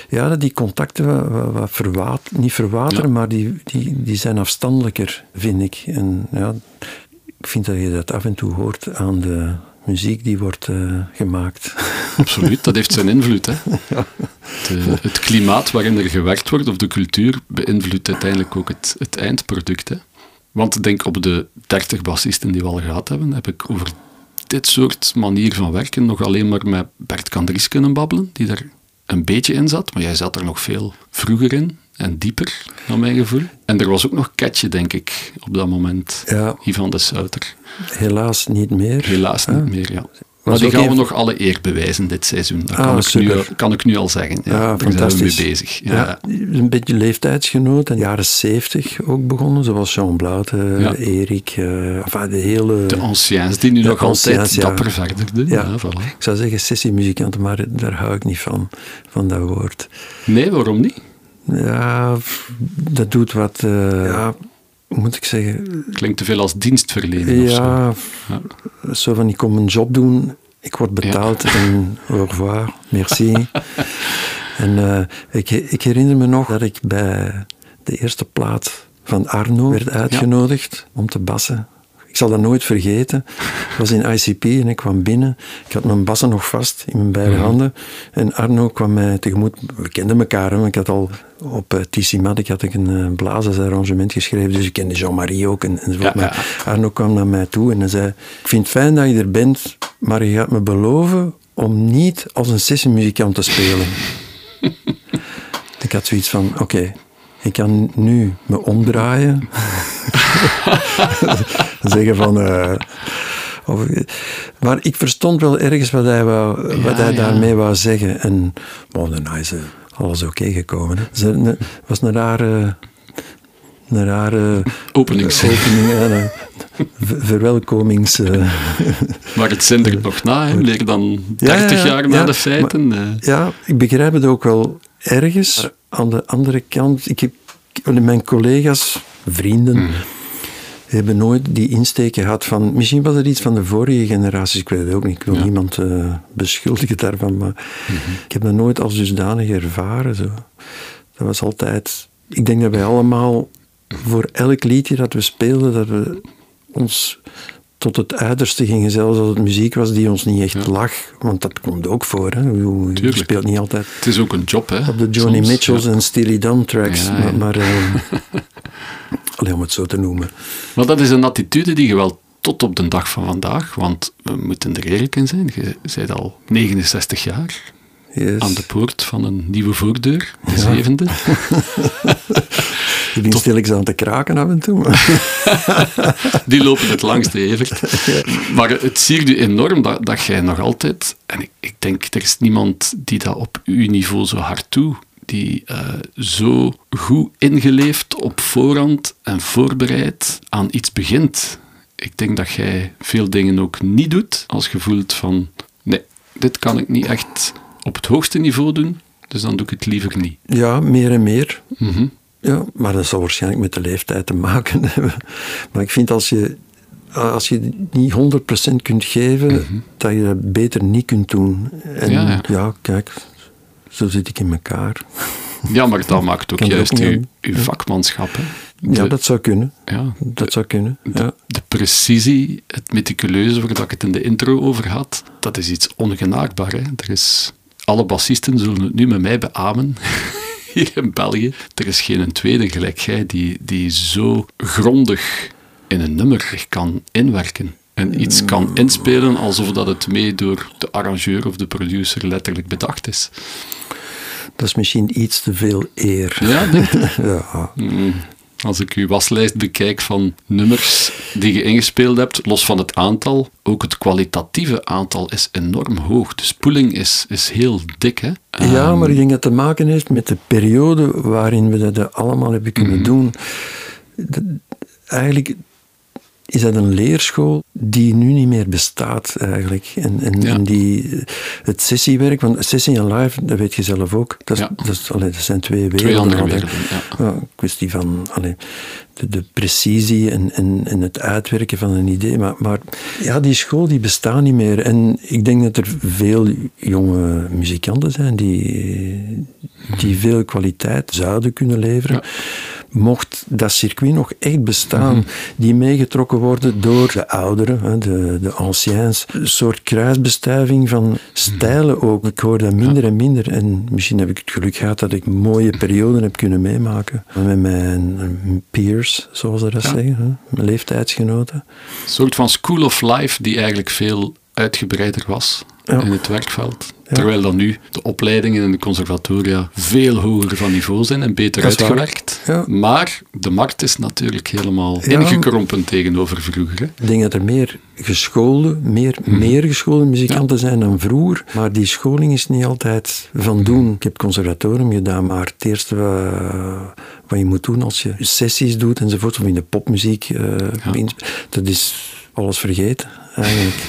S2: eh, Ja, dat die contacten wat, wat, niet verwateren,
S3: Ja.
S2: maar die, die, die zijn afstandelijker, vind ik. En ja, ik Ik vind dat je dat af en toe hoort aan de muziek die wordt eh, gemaakt.
S3: Absoluut, dat heeft zijn invloed. Hè. De- het klimaat waarin er gewerkt wordt, of de cultuur, beïnvloedt uiteindelijk ook het, het eindproduct. Hè. Want ik denk op de 30 bassisten die we al gehad hebben, heb ik over dit soort manier van werken nog alleen maar met Bert Kandries kunnen babbelen, die er een beetje in zat, maar jij zat er nog veel vroeger in en dieper, naar mijn gevoel. En er was ook nog Ketje, denk ik, op dat moment.
S2: Ja.
S3: Ivan de Suiter.
S2: Helaas niet meer.
S3: Helaas niet
S2: Ah.
S3: meer, ja. Maar die gaan we nog alle eer bewijzen dit seizoen. Dat
S2: Ah,
S3: kan, ik nu, kan ik nu al zeggen. Ja,
S2: Ja,
S3: Daar zijn we mee bezig. Ja.
S2: Ja, een beetje leeftijdsgenoot. En jaren zeventig ook begonnen, zoals Jean Blaute,
S3: Ja.
S2: Erik, eh, enfin, de hele...
S3: De anciens die nu
S2: De
S3: nog altijd
S2: anciens,
S3: dapper verder doen. Ja.
S2: Ja.
S3: voilà.
S2: Ik zou zeggen sessiemuzikanten, maar daar hou ik niet van, van dat woord.
S3: Nee, waarom niet?
S2: Ja, dat doet wat... eh, ja, hoe moet ik zeggen?
S3: Klinkt te veel als dienstverlening of zo.
S2: Ja,
S3: Ja.
S2: zo van ik kom een job doen, ik word betaald en au revoir, merci. en eh, ik, ik herinner me nog dat ik bij de eerste plaat van Arno werd uitgenodigd om te bassen. Ik zal dat nooit vergeten. Ik was in ICP en ik kwam binnen. Ik had mijn bassen nog vast in mijn beide handen. En Arno kwam mij tegemoet. We kenden elkaar, hè, want ik had al op uh, TC Matic had ik een uh, blazersarrangement geschreven. Dus ik kende Jean-Marie ook en, enzovoort.
S3: Ja, ja.
S2: Maar Arno kwam naar mij toe en hij zei... Ik vind het fijn dat je er bent, maar je gaat me beloven om niet als een sessiemuzikant te spelen. ik had zoiets van, oké, ik kan nu me omdraaien. zeggen van... eh, of, maar ik verstond wel ergens wat hij, wou, wat hij
S3: ja.
S2: daarmee wou zeggen. En daarna is eh, alles oké gekomen. Het was een rare... Een rare
S3: Openings.
S2: opening, ja, verwelkomings... eh,
S3: Maar het zindert nog na, hè? meer dan
S2: Ja,
S3: 30
S2: ja, ja.
S3: jaar na de feiten. eh.
S2: Ja, ik begrijp het ook wel ergens. Maar aan de andere kant, ik heb, mijn collega's, vrienden,
S3: Hmm.
S2: Hebben nooit die insteek gehad van... Misschien was het iets van de vorige generaties, ik weet het ook niet. Ik wil
S3: Ja.
S2: niemand eh, beschuldigen daarvan, maar ik heb dat nooit als dusdanig ervaren. Zo. Dat was altijd... Ik denk dat wij allemaal, voor elk liedje dat we speelden, dat we ons tot het uiterste gingen, zelfs als het muziek was die ons niet echt
S3: Ja.
S2: lag. Want dat komt ook voor. Hè. Je- speelt niet altijd
S3: Het is ook een job, hè?
S2: op de Johnny
S3: Soms,
S2: Mitchells
S3: ja.
S2: en Steely Dan tracks.
S3: Ja, ja.
S2: Maar, maar eh, alleen om het zo te noemen.
S3: Maar dat is een attitude die je wel tot op de dag van vandaag, want we moeten er eerlijk in zijn, je bent al 69 jaar
S2: Yes.
S3: aan de poort van een nieuwe voordeur, de
S2: Ja.
S3: zevende.
S2: Je begint stilletjes aan te kraken af en toe.
S3: Die lopen het langste, Evert. Maar het siert u enorm dat, dat jij nog altijd, en ik, ik denk, er is niemand die dat op uw niveau zo hard doet, die eh, zo goed ingeleefd op voorhand en voorbereid aan iets begint. Ik denk dat jij veel dingen ook niet doet als je voelt van, nee, dit kan ik niet echt op het hoogste niveau doen, dus dan doe ik het liever niet.
S2: ja, meer en meer.
S3: Mhm.
S2: Ja, maar dat zal waarschijnlijk met de leeftijd te maken hebben. Maar ik vind als je, als je niet 100% kunt geven, dat je dat beter niet kunt doen. En
S3: Mhm. Ja, ja.
S2: ja, kijk, zo zit ik in elkaar.
S3: Ja, maar dat maakt ook juist
S2: ook
S3: uw, vakmanschap. Hè.
S2: Ja,
S3: De-
S2: dat zou kunnen.
S3: ja,
S2: Dat zou kunnen. Ja.
S3: de precisie, het meticuleuze waar ik het in de intro over had, dat is iets ongenaakbaar. Hè? Er is, alle bassisten zullen het nu met mij beamen. Hier in België. Er is geen tweede gelijk jij die, die zo grondig in een nummer kan inwerken. En iets kan inspelen alsof dat het mee door de arrangeur of de producer letterlijk bedacht is.
S2: Dat is misschien iets te veel eer.
S3: Ja.
S2: Ja.
S3: Mm. Als ik uw waslijst bekijk van nummers die je ingespeeld hebt, los van het aantal, ook het kwalitatieve aantal is enorm hoog. De spoeling is, is heel dik, hè?
S2: Ja,
S3: Ehm,
S2: maar ik denk dat het te maken heeft met de periode waarin we dat allemaal hebben kunnen
S3: Mhm.
S2: doen. De- eigenlijk is dat een leerschool die nu niet meer bestaat eigenlijk. En, en,
S3: Ja.
S2: en die, het sessiewerk, want sessie en live, dat weet je zelf ook, dat, is,
S3: Ja.
S2: dat, is, allee, dat zijn twee werelden.
S3: Twee werelden, ja.
S2: Ja, een kwestie van allee, de, de precisie en, en, en het uitwerken van een idee. Maar, maar ja, die school die bestaat niet meer. En ik denk dat er veel jonge muzikanten zijn die, die veel kwaliteit zouden kunnen leveren. Mocht dat circuit nog echt bestaan, die meegetrokken worden door de ouderen, de, de anciens. Een soort kruisbestuiving van stijlen ook. Ik hoor dat minder en minder. En misschien heb ik het geluk gehad dat ik mooie perioden heb kunnen meemaken. Met mijn eh, peers, zoals ze dat zeggen, mijn leeftijdsgenoten.
S3: Een soort van school of life die eigenlijk veel uitgebreider was
S2: Ja.
S3: in het werkveld. Terwijl dan nu de opleidingen in de conservatoria veel hoger van niveau zijn en beter uitgewerkt.
S2: Ja.
S3: Maar de markt is natuurlijk helemaal
S2: Ja.
S3: ingekrompen tegenover vroeger. hè.
S2: Ik denk dat er meer geschoolde, meer, meer geschoolde muzikanten zijn dan vroeger. Maar die scholing is niet altijd van doen. Ik heb conservatorium gedaan, maar het eerste wat, wat je moet doen als je sessies doet enzovoort, of in de popmuziek, eh, dat is alles vergeten eigenlijk.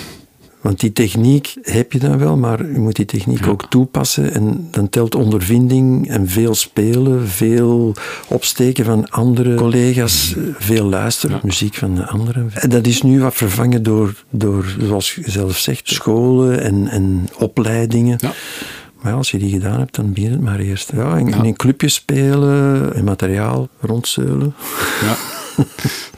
S2: Want die techniek heb je dan wel, maar je moet die techniek ook toepassen. En dan telt ondervinding en veel spelen, veel opsteken van andere collega's, veel luisteren, muziek van de anderen. En dat is nu wat vervangen door, door zoals je zelf zegt, scholen en, en opleidingen.
S3: Ja.
S2: Maar ja, als je die gedaan hebt, dan begin het maar eerst. Ja, in,
S3: Ja.
S2: in clubjes spelen, en materiaal rondzeulen.
S3: Ja.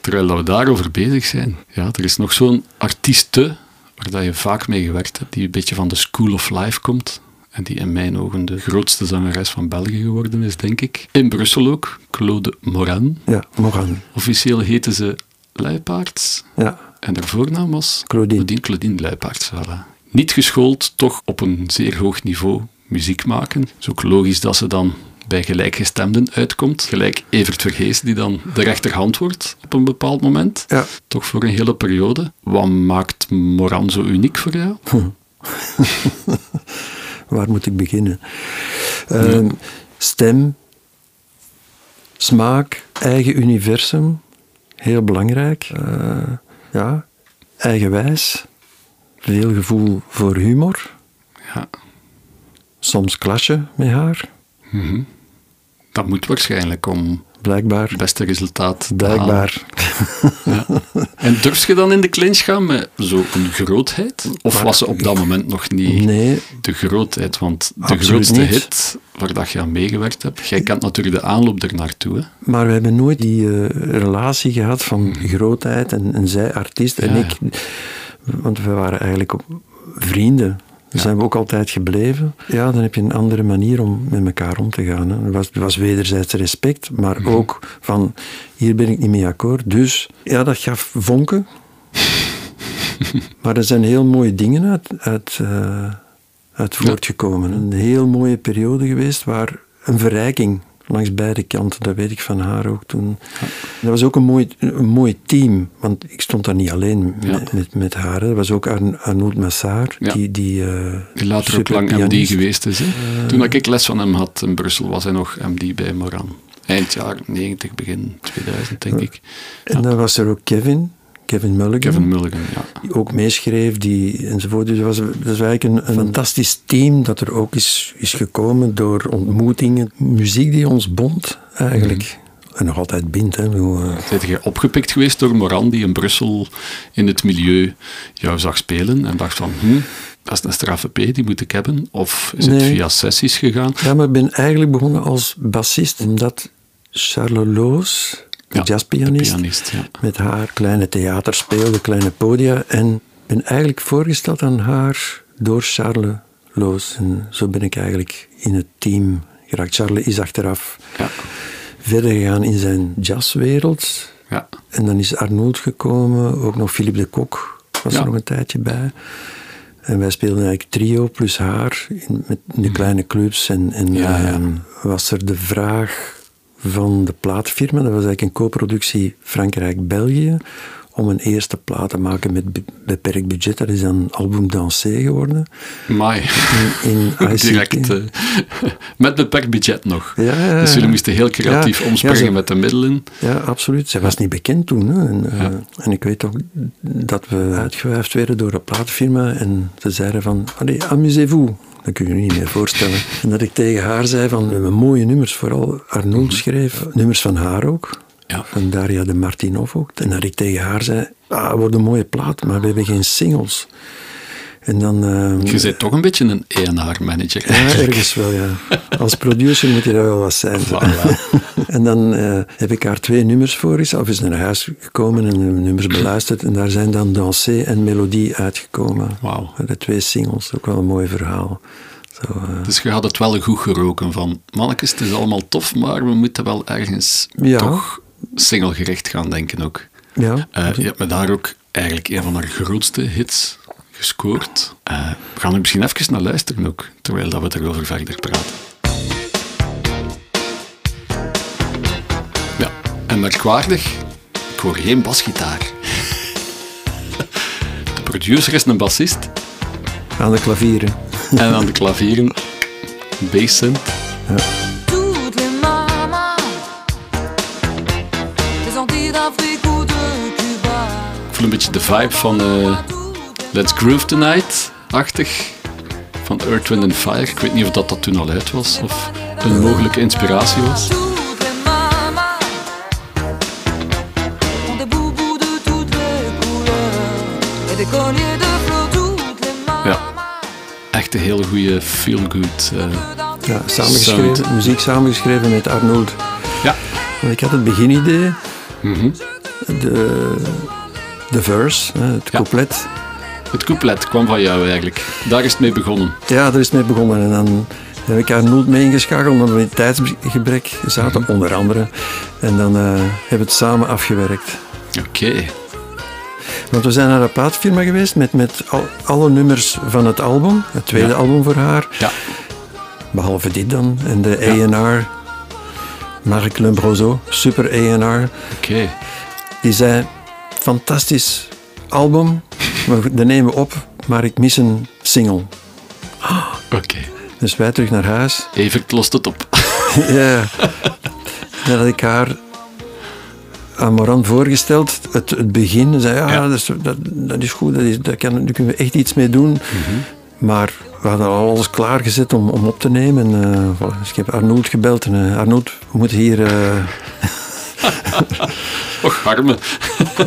S3: Terwijl we daarover bezig zijn. Ja, er is nog zo'n artieste waar dat je vaak mee gewerkt hebt, die een beetje van de School of Life komt. En die in mijn ogen de grootste zangeres van België geworden is, denk ik. In Brussel ook, Claude Moran.
S2: Ja, Moran.
S3: Officieel heette ze Luipaards.
S2: Ja,
S3: En haar voornaam was
S2: Claudine.
S3: Claudine, Claudine Luipaards. Voilà. Niet geschoold, toch op een zeer hoog niveau muziek maken. Het is ook logisch dat ze dan bij gelijkgestemden uitkomt. Gelijk Evert Vergees, die dan de rechterhand wordt op een bepaald moment.
S2: Ja.
S3: Toch voor een hele periode. Wat maakt Moran zo uniek voor jou?
S2: waar moet ik beginnen? Ehm, Stem, smaak, eigen universum, heel belangrijk. Eh, ja, eigenwijs, veel gevoel voor humor,
S3: Ja,
S2: soms klasje met haar,
S3: dat moet waarschijnlijk om
S2: blijkbaar.
S3: het beste resultaat te halen.
S2: Blijkbaar.
S3: En durf je dan in de clinch gaan met zo'n grootheid? Of
S2: Maar-
S3: was ze op dat moment nog niet
S2: Nee,
S3: de grootheid? Want de grootste
S2: niet.
S3: hit waar dat je aan meegewerkt hebt, jij kent natuurlijk de aanloop ernaartoe. Hè?
S2: maar we hebben nooit die eh, relatie gehad van grootheid en, en zij artiest en
S3: Ja,
S2: ik. Want we waren eigenlijk ook vrienden. Daar zijn we ook altijd gebleven. Ja, dan heb je een andere manier om met elkaar om te gaan. Hè. Er was, er was wederzijds respect, maar
S3: Mhm.
S2: ook van hier ben ik niet mee akkoord. Dus ja, dat gaf vonken. maar er zijn heel mooie dingen uit, uit, eh, uit voortgekomen. Een heel mooie periode geweest waar een verrijking langs beide kanten, dat weet ik van haar ook toen. Dat was ook een mooi, een mooi team, want ik stond daar niet alleen
S3: Ja.
S2: met, met, met haar. Er was ook Arn, Arnold Massar,
S3: Ja.
S2: die, die, eh,
S3: Die later ook lang MD geweest is. Hè? Toen ik les van hem had in Brussel, was hij nog MD bij Moran. Eind jaren 90, begin 2000, denk ik.
S2: En dan was er ook Kevin, Kevin Mulligan.
S3: Kevin Mulligan, ja.
S2: die ook meeschreef, die, enzovoort. Dus dat was, dat eigenlijk een, een fantastisch team dat er ook is, is gekomen door ontmoetingen. Muziek die ons bond, eigenlijk. En nog altijd bindt. Hè. Bedoel, eh,
S3: je opgepikt geweest door Moran, die in Brussel in het milieu jou zag spelen en dacht van, hm, dat is een straffe P, die moet ik hebben? Of is het via sessies gegaan?
S2: Ja, maar ik ben eigenlijk begonnen als bassist, omdat Charles Loos, de
S3: Ja,
S2: jazzpianist,
S3: pianist,
S2: met haar kleine theater speelde, kleine podia. En ben eigenlijk voorgesteld aan haar door Charles Loos. En zo ben ik eigenlijk in het team geraakt. Charles is achteraf
S3: Ja,
S2: verder gegaan in zijn jazzwereld.
S3: ja.
S2: En dan is Arnold gekomen, ook nog Philippe de Kok was
S3: Ja.
S2: er nog een tijdje bij. En wij speelden eigenlijk trio plus haar in, met de kleine clubs. En, ehm, was er de vraag van de plaatfirma, dat was eigenlijk een co-productie Frankrijk-België, om een eerste plaat te maken met be- beperkt budget. Dat is dan album Dansé geworden.
S3: Mai.
S2: In, in.
S3: Direct. eh, met beperkt budget nog.
S2: Ja, ja, ja.
S3: Dus jullie moesten heel creatief
S2: Ja,
S3: omspringen
S2: ze-
S3: met de middelen.
S2: Ja, absoluut. Zij was niet bekend toen. Hè. En, eh, en ik weet ook dat we uitgewuifd werden door een plaatfirma en ze zeiden van, allee, amusez-vous. Dat kun je je niet meer voorstellen. En dat ik tegen haar zei van, we hebben mooie nummers, vooral Arnold schreef, nummers van haar ook.
S3: Ja.
S2: Van Daria de Martinov ook. En dat ik tegen haar zei, ah, het wordt een mooie plaat, maar we hebben geen singles. En dan... eh,
S3: Je bent toch een beetje een ENR-manager
S2: ja, ergens wel, ja. Als producer moet je daar wel wat zijn.
S3: Voilà.
S2: En dan eh, heb ik haar twee nummers voorgesteld, of is naar huis gekomen en de nummers beluisterd. En daar zijn dan Dansé en Melodie uitgekomen.
S3: Wauw.
S2: De twee singles, ook wel een mooi verhaal. Zo, eh,
S3: Dus je had het wel goed geroken van, mannetjes, het is allemaal tof, maar we moeten wel ergens
S2: Ja.
S3: toch singlegericht gaan denken ook.
S2: ja,
S3: Eh, je hebt me daar ook eigenlijk een van haar grootste hits gescoord. Eh, we gaan er misschien even naar luisteren ook, terwijl dat we erover verder praten. Ja, en merkwaardig, ik hoor geen basgitaar. De producer is een bassist
S2: aan de klavieren.
S3: en aan de klavieren basscent.
S5: De Cuba
S3: Ik voel een beetje de vibe van eh, Let's Groove Tonight-achtig. Van Earth, Wind Fire. Ik weet niet of dat, dat toen al uit was of een mogelijke inspiratie was. Ja. Echt een hele goede feel-good. eh,
S2: Ja, samengeschreven,
S3: Sound.
S2: muziek samengeschreven met Arnold.
S3: ja.
S2: Want ik had het beginidee,
S3: Mhm.
S2: de, de verse, het couplet.
S3: Het couplet kwam van jou eigenlijk. Daar is het mee begonnen.
S2: Ja, daar is het mee begonnen. En dan heb ik Arnold mee ingeschakeld, omdat we in tijdsgebrek zaten,
S3: Mhm.
S2: onder andere. En dan eh, hebben we het samen afgewerkt.
S3: Oké.
S2: Want we zijn naar een plaatfirma geweest met, met al, alle nummers van het album, het tweede
S3: Ja.
S2: album voor haar.
S3: Ja.
S2: Behalve dit dan. En de
S3: Ja.
S2: A&R, Marc Lembroso, super A&R.
S3: Oké.
S2: Die zei, fantastisch album, we dat nemen we op, maar ik mis een single.
S3: Oké.
S2: Dus wij terug naar huis.
S3: Evert lost het op.
S2: ja. Dan had ik haar aan Moran voorgesteld, het, het begin. Ze zei, ja,
S3: Ja.
S2: Dat, is, dat, dat is goed, dat is, daar, kan, daar kunnen we echt iets mee doen. Maar we hadden al alles klaargezet om, om op te nemen. En, eh, voilà. Dus ik heb Arnold gebeld en Arnold, we moeten hier... eh,
S3: Och, arme.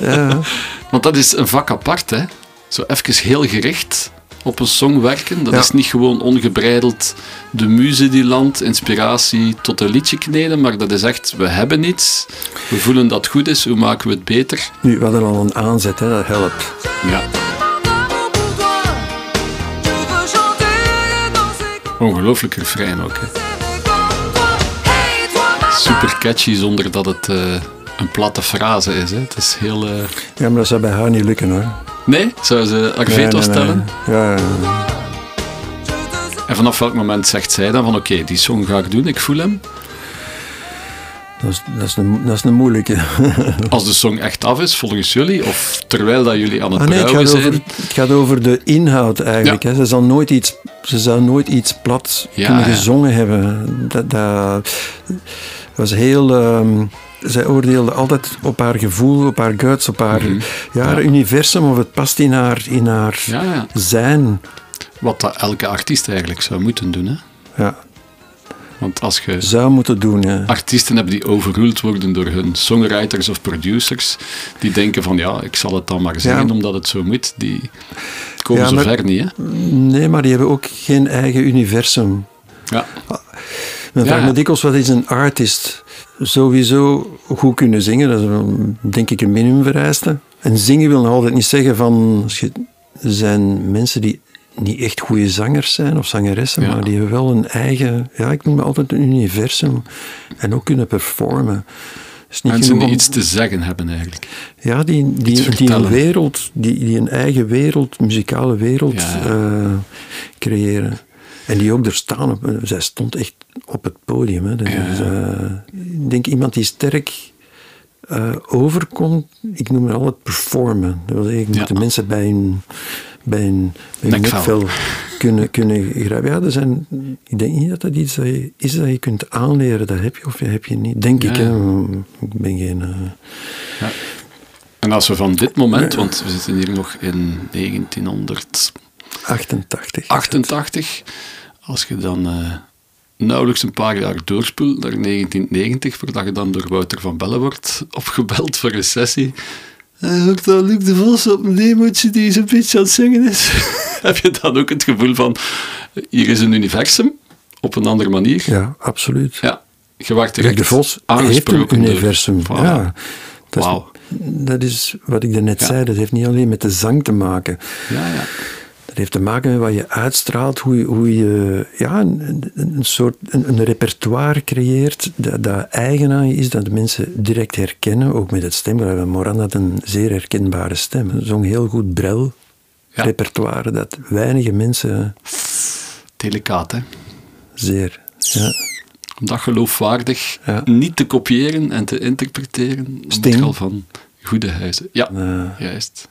S2: ja,
S3: Want dat is een vak apart, hè? Zo even heel gericht op een song werken. Dat
S2: Ja.
S3: is niet gewoon ongebreideld de muze die landt, inspiratie tot een liedje kneden, maar dat is echt, we hebben iets, we voelen dat goed is, hoe maken we het beter?
S2: nu, we hadden al een aanzet, hè, dat helpt.
S3: Ja, ongelooflijk refrein ook. Hè? Super catchy zonder dat het eh, een platte frase is. Hè? Het is heel... eh,
S2: Ja, maar dat zou bij haar niet lukken, hoor.
S3: Nee, zou ze haar
S2: Nee,
S3: stellen?
S2: Ja, ja.
S3: En vanaf welk moment zegt zij dan van oké, die song ga ik doen, ik voel hem.
S2: Dat is, dat, is een, dat is een moeilijke.
S3: Als de song echt af is, volgens jullie, of terwijl dat jullie aan het
S2: Ah, nee, het, gaat
S3: zijn.
S2: over, het gaat over de inhoud eigenlijk.
S3: Ja.
S2: Hè. Ze, zal nooit iets, ze zou nooit iets plat
S3: Ja,
S2: kunnen
S3: ja.
S2: gezongen hebben. Dat, dat was heel... ehm, zij oordeelde altijd op haar gevoel, op haar guts, op haar, ja, haar
S3: Ja.
S2: universum, of het past in haar, in haar
S3: Ja,
S2: zijn.
S3: Wat dat elke artiest eigenlijk zou moeten doen. Hè?
S2: Ja,
S3: Want als je
S2: zou moeten doen. Ja.
S3: artiesten hebt die overruled worden door hun songwriters of producers, die denken van ja, ik zal het dan maar zeggen omdat het zo moet, die komen zo
S2: maar-
S3: ver niet. Hè?
S2: Nee, maar die hebben ook geen eigen universum.
S3: Ja.
S2: Men vraagt me dikwijls, wat is een artist? Sowieso goed kunnen zingen, dat is denk ik een minimumvereiste. En zingen wil nog altijd niet zeggen van... Er zijn mensen die niet echt goede zangers zijn of zangeressen,
S3: Ja.
S2: maar die hebben wel een eigen... Ja, ik noem het altijd een universum. En ook kunnen performen. Het is niet
S3: Mensen die
S2: om-
S3: iets te zeggen hebben eigenlijk.
S2: ja, die, die, die een wereld, die, die een eigen wereld, muzikale wereld
S3: Ja.
S2: eh, creëren. En die ook er staan. Op, zij stond echt op het podium. Hè. Dat
S3: Ja.
S2: eh, denk iemand die sterk eh, overkomt. Ik noem het altijd performen. Dat wil zeggen,
S3: Ja.
S2: moet de mensen bij hun, bij hun, bij
S3: Nekvel.
S2: kunnen, kunnen grijpen. Ja, er zijn, ik denk niet dat dat iets dat je, is dat je kunt aanleren. Dat heb je of heb je niet. Denk
S3: Ja.
S2: ik. Hè. Ik ben geen... eh,
S3: En als we van dit moment, want we zitten hier nog in 1988,
S2: 88.
S3: als je dan eh, nauwelijks een paar jaar doorspoelt naar 1990, voordat je dan door Wouter van Bellen wordt opgebeld voor een sessie, En ook dat Luc de Vos op een demootje die zo'n beetje aan het zingen is. Heb je dan ook het gevoel van, hier is een universum, op een andere manier?
S2: Ja, absoluut.
S3: Ja, je werd
S2: Luc de Vos heeft een universum. Ja, dat, is, dat is wat ik daarnet
S3: Ja.
S2: zei. Dat heeft niet alleen met de zang te maken.
S3: Ja, ja.
S2: Dat heeft te maken met wat je uitstraalt, hoe je, hoe je ja, een, een- soort een, een repertoire creëert dat, dat eigen aan je is, dat de mensen direct herkennen, ook met het stemgeluid. Moran had een zeer herkenbare stem. Zong heel goed brel
S3: Ja.
S2: repertoire dat weinige mensen
S3: Delicaat, hè?
S2: zeer... Ja.
S3: Om dat geloofwaardig
S2: Ja.
S3: niet te kopiëren en te interpreteren.
S2: Sting.
S3: van goede huizen. Ja,
S2: Eh,
S3: juist.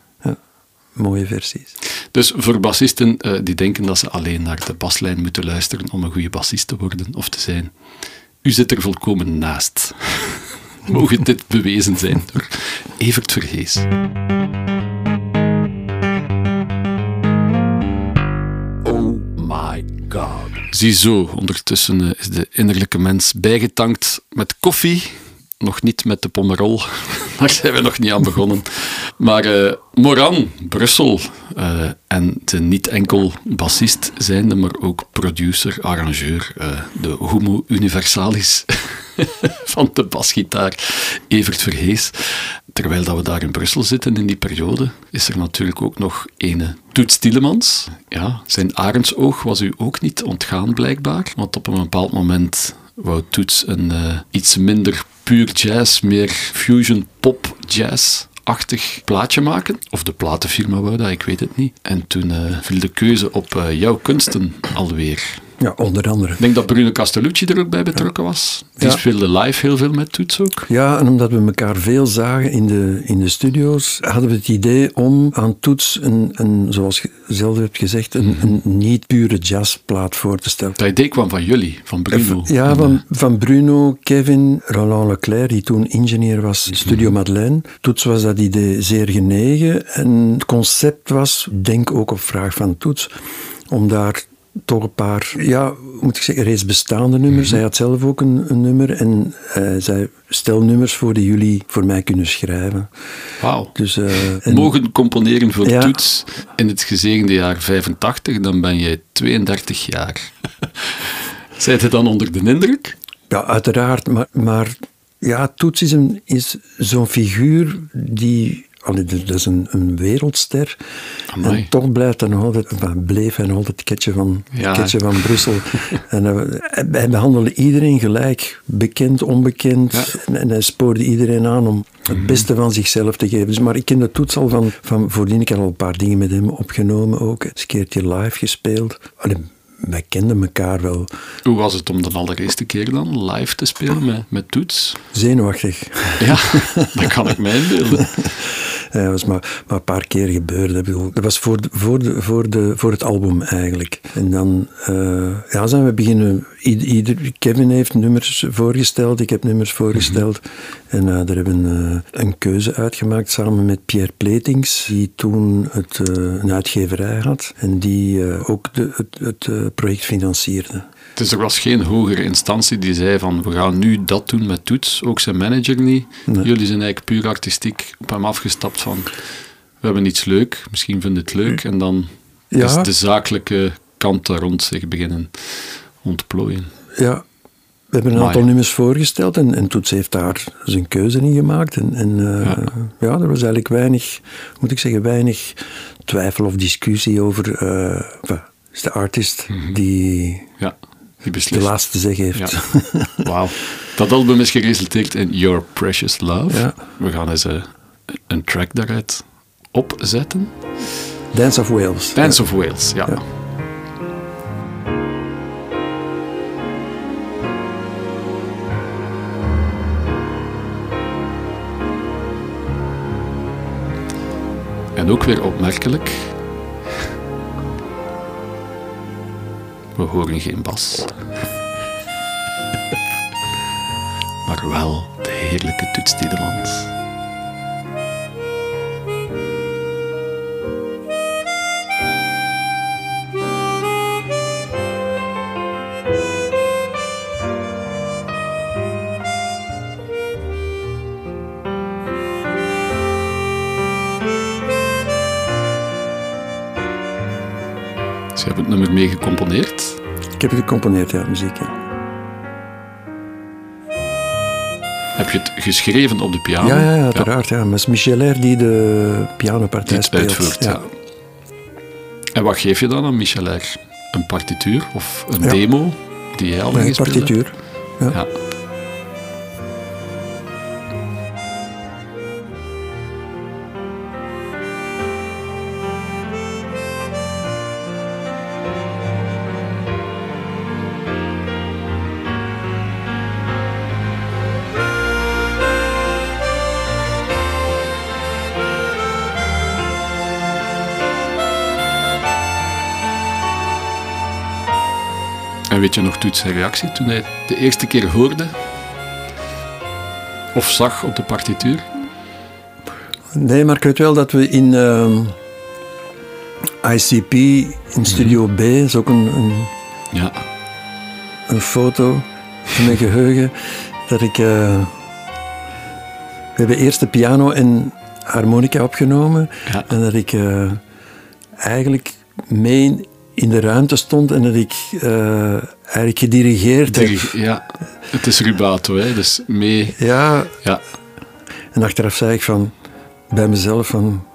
S2: Mooie versies.
S3: Dus voor bassisten eh, die denken dat ze alleen naar de baslijn moeten luisteren om een goede bassist te worden of te zijn, u zit er volkomen naast. Mogen dit bewezen zijn door Evert Verhees. Oh my god. Ziezo, ondertussen eh, is de innerlijke mens bijgetankt met koffie. Nog niet met de pommerol, daar zijn we nog niet aan begonnen. Maar eh, Moran, Brussel, eh, en de niet enkel bassist zijnde, maar ook producer, arrangeur, eh, de homo universalis van de basgitaar, Evert Verhees. Terwijl dat we daar in Brussel zitten in die periode, is er natuurlijk ook nog ene Toets Tielemans. Ja, zijn arendsoog was u ook niet ontgaan blijkbaar, want op een bepaald moment wou Toets een eh, iets minder puur jazz, meer fusion pop jazz achtig plaatje maken. Of de platenfirma wou dat, ik weet het niet. En toen eh, viel de keuze op eh, jouw kunsten alweer.
S2: Ja, onder andere.
S3: Ik denk dat Bruno Castellucci er ook bij betrokken was. Die
S2: Ja.
S3: speelde live heel veel met Toets ook.
S2: Ja, en omdat we elkaar veel zagen in de, in de studio's, hadden we het idee om aan Toets een, een zoals je zelf hebt gezegd, een, een niet pure jazzplaat voor te stellen.
S3: Dat idee kwam van jullie, van Bruno.
S2: Ja, van, van Bruno, Kevin, Roland Leclerc, die toen ingenieur was in Studio Madeleine. Toets was dat idee zeer genegen. En het concept was, denk ook op vraag van Toets, om daar toch een paar, ja, moet ik zeggen, reeds bestaande nummers. Hij had zelf ook een, een nummer en hij zei, stel nummers voor die jullie voor mij kunnen schrijven.
S3: Wauw.
S2: Dus, eh, en-
S3: Mogen componeren voor
S2: Ja.
S3: Toets in het gezegende jaar 85, dan ben je 32 jaar. Zijt je dan onder de indruk?
S2: Ja, uiteraard. Maar, maar ja, Toets is, een, is zo'n figuur die... allee, dat is een, een wereldster.
S3: Amai.
S2: En toch blijft hij nog altijd... bleef hij nog altijd het ketje van,
S3: Ja.
S2: ketje van Brussel. en hij, hij behandelde iedereen gelijk. Bekend, onbekend.
S3: Ja.
S2: En, en hij spoorde iedereen aan om het beste van zichzelf te geven. Dus, maar ik ken de Toets al van, van voordien. Ik had al een paar dingen met hem opgenomen ook. Eens een keertje live gespeeld. Allee, wij kenden elkaar wel.
S3: Hoe was het om de allereerste keer dan live te spelen met, met Toets?
S2: Zenuwachtig.
S3: Ja, dat kan ik mij inbeelden.
S2: Dat was maar, maar een paar keer gebeurd. Dat was voor, de, voor, de, voor, de, voor het album eigenlijk. En dan eh, ja, zijn we beginnen. Ieder, Kevin heeft nummers voorgesteld, ik heb nummers voorgesteld. En eh, daar hebben we eh, een keuze uitgemaakt samen met Pierre Pletings, die toen het, eh, een uitgeverij had. En die eh, ook de, het, het eh, project financierde.
S3: Dus er was geen hogere instantie die zei van we gaan nu dat doen met Toets, ook zijn manager niet.
S2: Nee.
S3: Jullie zijn eigenlijk puur artistiek op hem afgestapt van we hebben iets leuk, misschien vinden het leuk en dan
S2: Ja.
S3: is de zakelijke kant daar rond zich beginnen ontplooien.
S2: Ja, we hebben een aantal nummers voorgesteld en, en Toets heeft daar zijn keuze in gemaakt. En, en eh,
S3: Ja.
S2: ja. er was eigenlijk weinig, moet ik zeggen, weinig twijfel of discussie over. eh, is de artist die
S3: Ja, die
S2: de laatste zeg heeft.
S3: Ja. Wauw. Dat album is geresulteerd in Your Precious Love.
S2: Ja.
S3: We gaan eens eh, een track daaruit opzetten.
S2: Dance of Wales.
S3: Dance of Wales. Ja. En ook weer opmerkelijk. We horen geen bas. Maar wel de heerlijke toets Tiedemanns. Ze hebben het nummer mee gecomponeerd.
S2: Ik heb gecomponeerd, ja, muziek. Ja,
S3: Heb je het geschreven op de piano?
S2: ja, ja, ja, uiteraard. Ja. Maar het is Michel R. die de pianopartij speelt.
S3: uitvoert, ja. En wat geef je dan aan Michel R? Een partituur of een demo die hij al heeft?
S2: partituur. Ja.
S3: Je nog toen zijn reactie toen hij het de eerste keer hoorde? Of zag op de partituur?
S2: Nee, maar ik weet wel dat we in ehm, ICP, in Studio B, is ook een, een,
S3: Ja.
S2: een foto in mijn geheugen, dat ik... eh, we hebben eerst de piano en harmonica opgenomen
S3: Ja.
S2: en dat ik eh, eigenlijk mee in de ruimte stond en dat ik eh, eigenlijk gedirigeerd heb.
S3: Ja. Het is rubato, hè? dus mee.
S2: Ja,
S3: Ja.
S2: en achteraf zei ik van, bij mezelf van,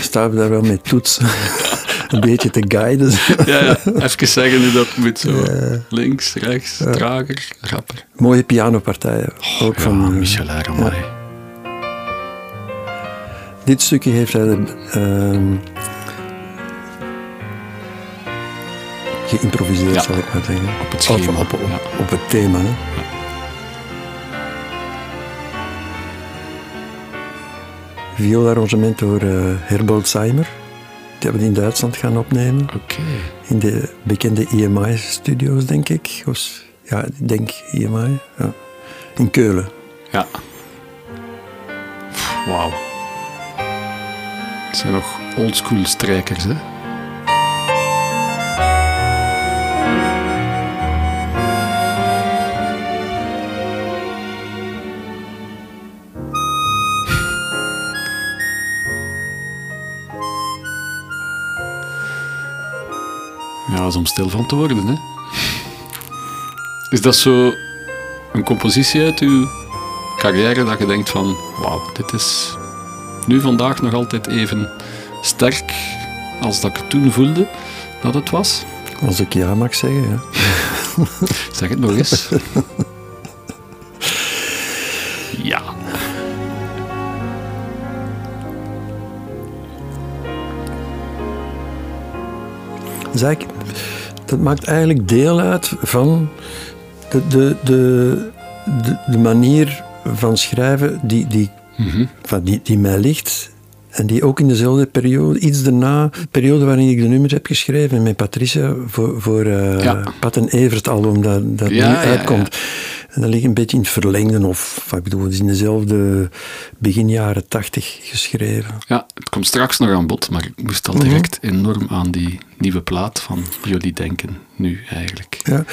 S2: staan we daar wel mee toets? een beetje te guiden.
S3: Ja, ja, even zeggen hoe dat moet. Zo. Links, rechts, trager, rapper.
S2: Mooie pianopartijen. ook
S3: Ja,
S2: van, eh,
S3: Michel.
S2: Dit stukje heeft hij ehm, geïmproviseerd,
S3: Ja.
S2: zal ik maar zeggen.
S3: Op het schema,
S2: Op, op, op,
S3: ja.
S2: op het thema. Hè. Viola-arrangement door eh Herbold Seimer. Die hebben die in Duitsland gaan opnemen.
S3: Oké.
S2: In de bekende EMI-studio's, denk ik. Ja, ik denk EMI. Ja. In Keulen.
S3: Ja. Wauw. Het zijn nog oldschool strijkers, hè? Is om stil van te worden, hè? Is dat zo een compositie uit uw carrière dat je denkt van, wauw, dit is nu vandaag nog altijd even sterk als dat ik toen voelde dat het was?
S2: Als ik ja mag zeggen, ja.
S3: Zeg het nog eens. ja.
S2: Eigenlijk, dat maakt eigenlijk deel uit van de, de, de, de, manier van schrijven die, die, van die, die mij ligt. En die ook in dezelfde periode, iets daarna, de periode waarin ik de nummers heb geschreven met Patricia voor, voor eh,
S3: Ja.
S2: Pat en Evert album dat, dat
S3: Ja,
S2: nu
S3: ja,
S2: uitkomt. En dat ligt een beetje in het verlengde, of ik bedoel, het is in dezelfde begin jaren tachtig geschreven.
S3: ja, het komt straks nog aan bod, maar ik moest al direct enorm aan die nieuwe plaat van jullie denken, nu eigenlijk.
S2: Ja,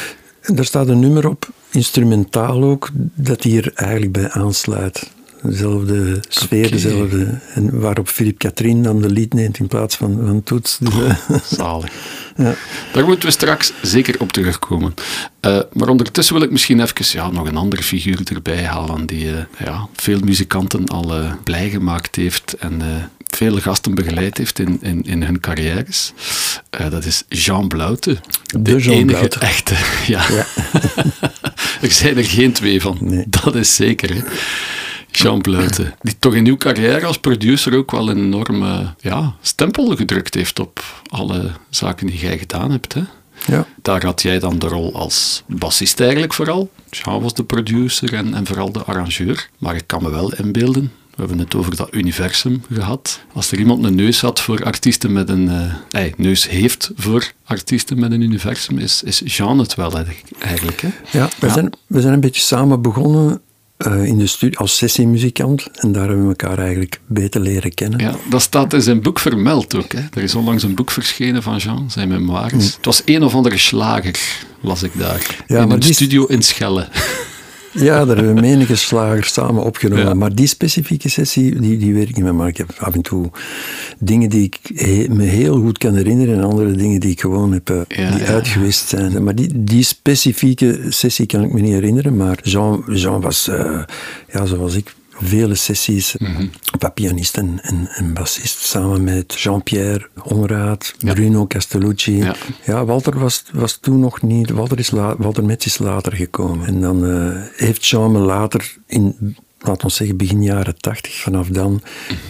S2: en daar staat een nummer op, instrumentaal ook, dat hier eigenlijk bij aansluit. Dezelfde sfeer, dezelfde. En waarop Philippe Katrien dan de lied neemt in plaats van, van toets. Dus, eh,
S3: Zalig.
S2: Ja.
S3: Daar moeten we straks zeker op terugkomen. Eh, maar ondertussen wil ik misschien even ja, nog een andere figuur erbij halen die eh, ja, veel muzikanten al eh, blij gemaakt heeft en vele gasten begeleid heeft in, in, in hun carrières. Dat is Jean Blautte.
S2: De Jean
S3: enige echte. Ja.
S2: Ja.
S3: er zijn er geen twee van.
S2: Nee.
S3: Dat is zeker. Hè. Jean Blautte, die toch in uw carrière als producer ook wel een enorme ja, stempel gedrukt heeft op alle zaken die jij gedaan hebt. Hè?
S2: ja.
S3: Daar had jij dan de rol als bassist eigenlijk vooral. Jean was de producer en, en vooral de arrangeur. Maar ik kan me wel inbeelden, we hebben het over dat universum gehad. Als er iemand een neus had voor artiesten met een... eh, neus heeft voor artiesten met een universum, is, is Jean het wel eigenlijk. Hè?
S2: ja, we,
S3: Ja.
S2: Zijn, we zijn een beetje samen begonnen eh, in de studio als sessiemuzikant. En daar hebben we elkaar eigenlijk beter leren kennen.
S3: Ja, dat staat in zijn boek vermeld ook. Hè. Er is onlangs een boek verschenen van Jean, zijn memoires. Het was een of andere slager, las ik daar.
S2: Ja,
S3: in
S2: maar
S3: een
S2: die is-
S3: studio in Schelle.
S2: Ja, daar hebben we menige slagers samen opgenomen.
S3: Ja.
S2: Maar die specifieke sessie, die, die weet ik niet meer. Maar ik heb af en toe dingen die ik he- me heel goed kan herinneren en andere dingen die ik gewoon heb, eh,
S3: Ja,
S2: die
S3: ja,
S2: uitgewist zijn. Maar die, die specifieke sessie kan ik me niet herinneren. Maar Jean, Jean was, eh, ja, zoals ik, vele sessies
S3: Mhm.
S2: op pianist en, en, en bassist, samen met Jean-Pierre Onraad, Bruno Castellucci.
S3: Ja.
S2: Ja, Walter was, was toen nog niet. Walter, is la, Walter Metz is later gekomen. En dan eh, heeft Jean me later in. Laat ons zeggen, begin jaren tachtig. Vanaf dan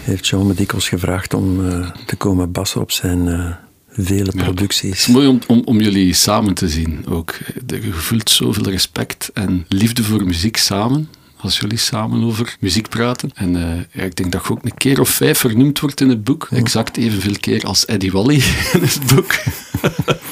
S2: heeft Jean me dikwijls gevraagd om eh, te komen bassen op zijn eh, vele
S3: Het
S2: producties.
S3: is mooi om, om, om jullie samen te zien ook. Je voelt zoveel respect en liefde voor muziek samen. Als jullie samen over muziek praten. En eh, ja, ik denk dat je ook een keer of vijf vernoemd wordt in het boek. Exact evenveel keer als Eddie Wally in het boek.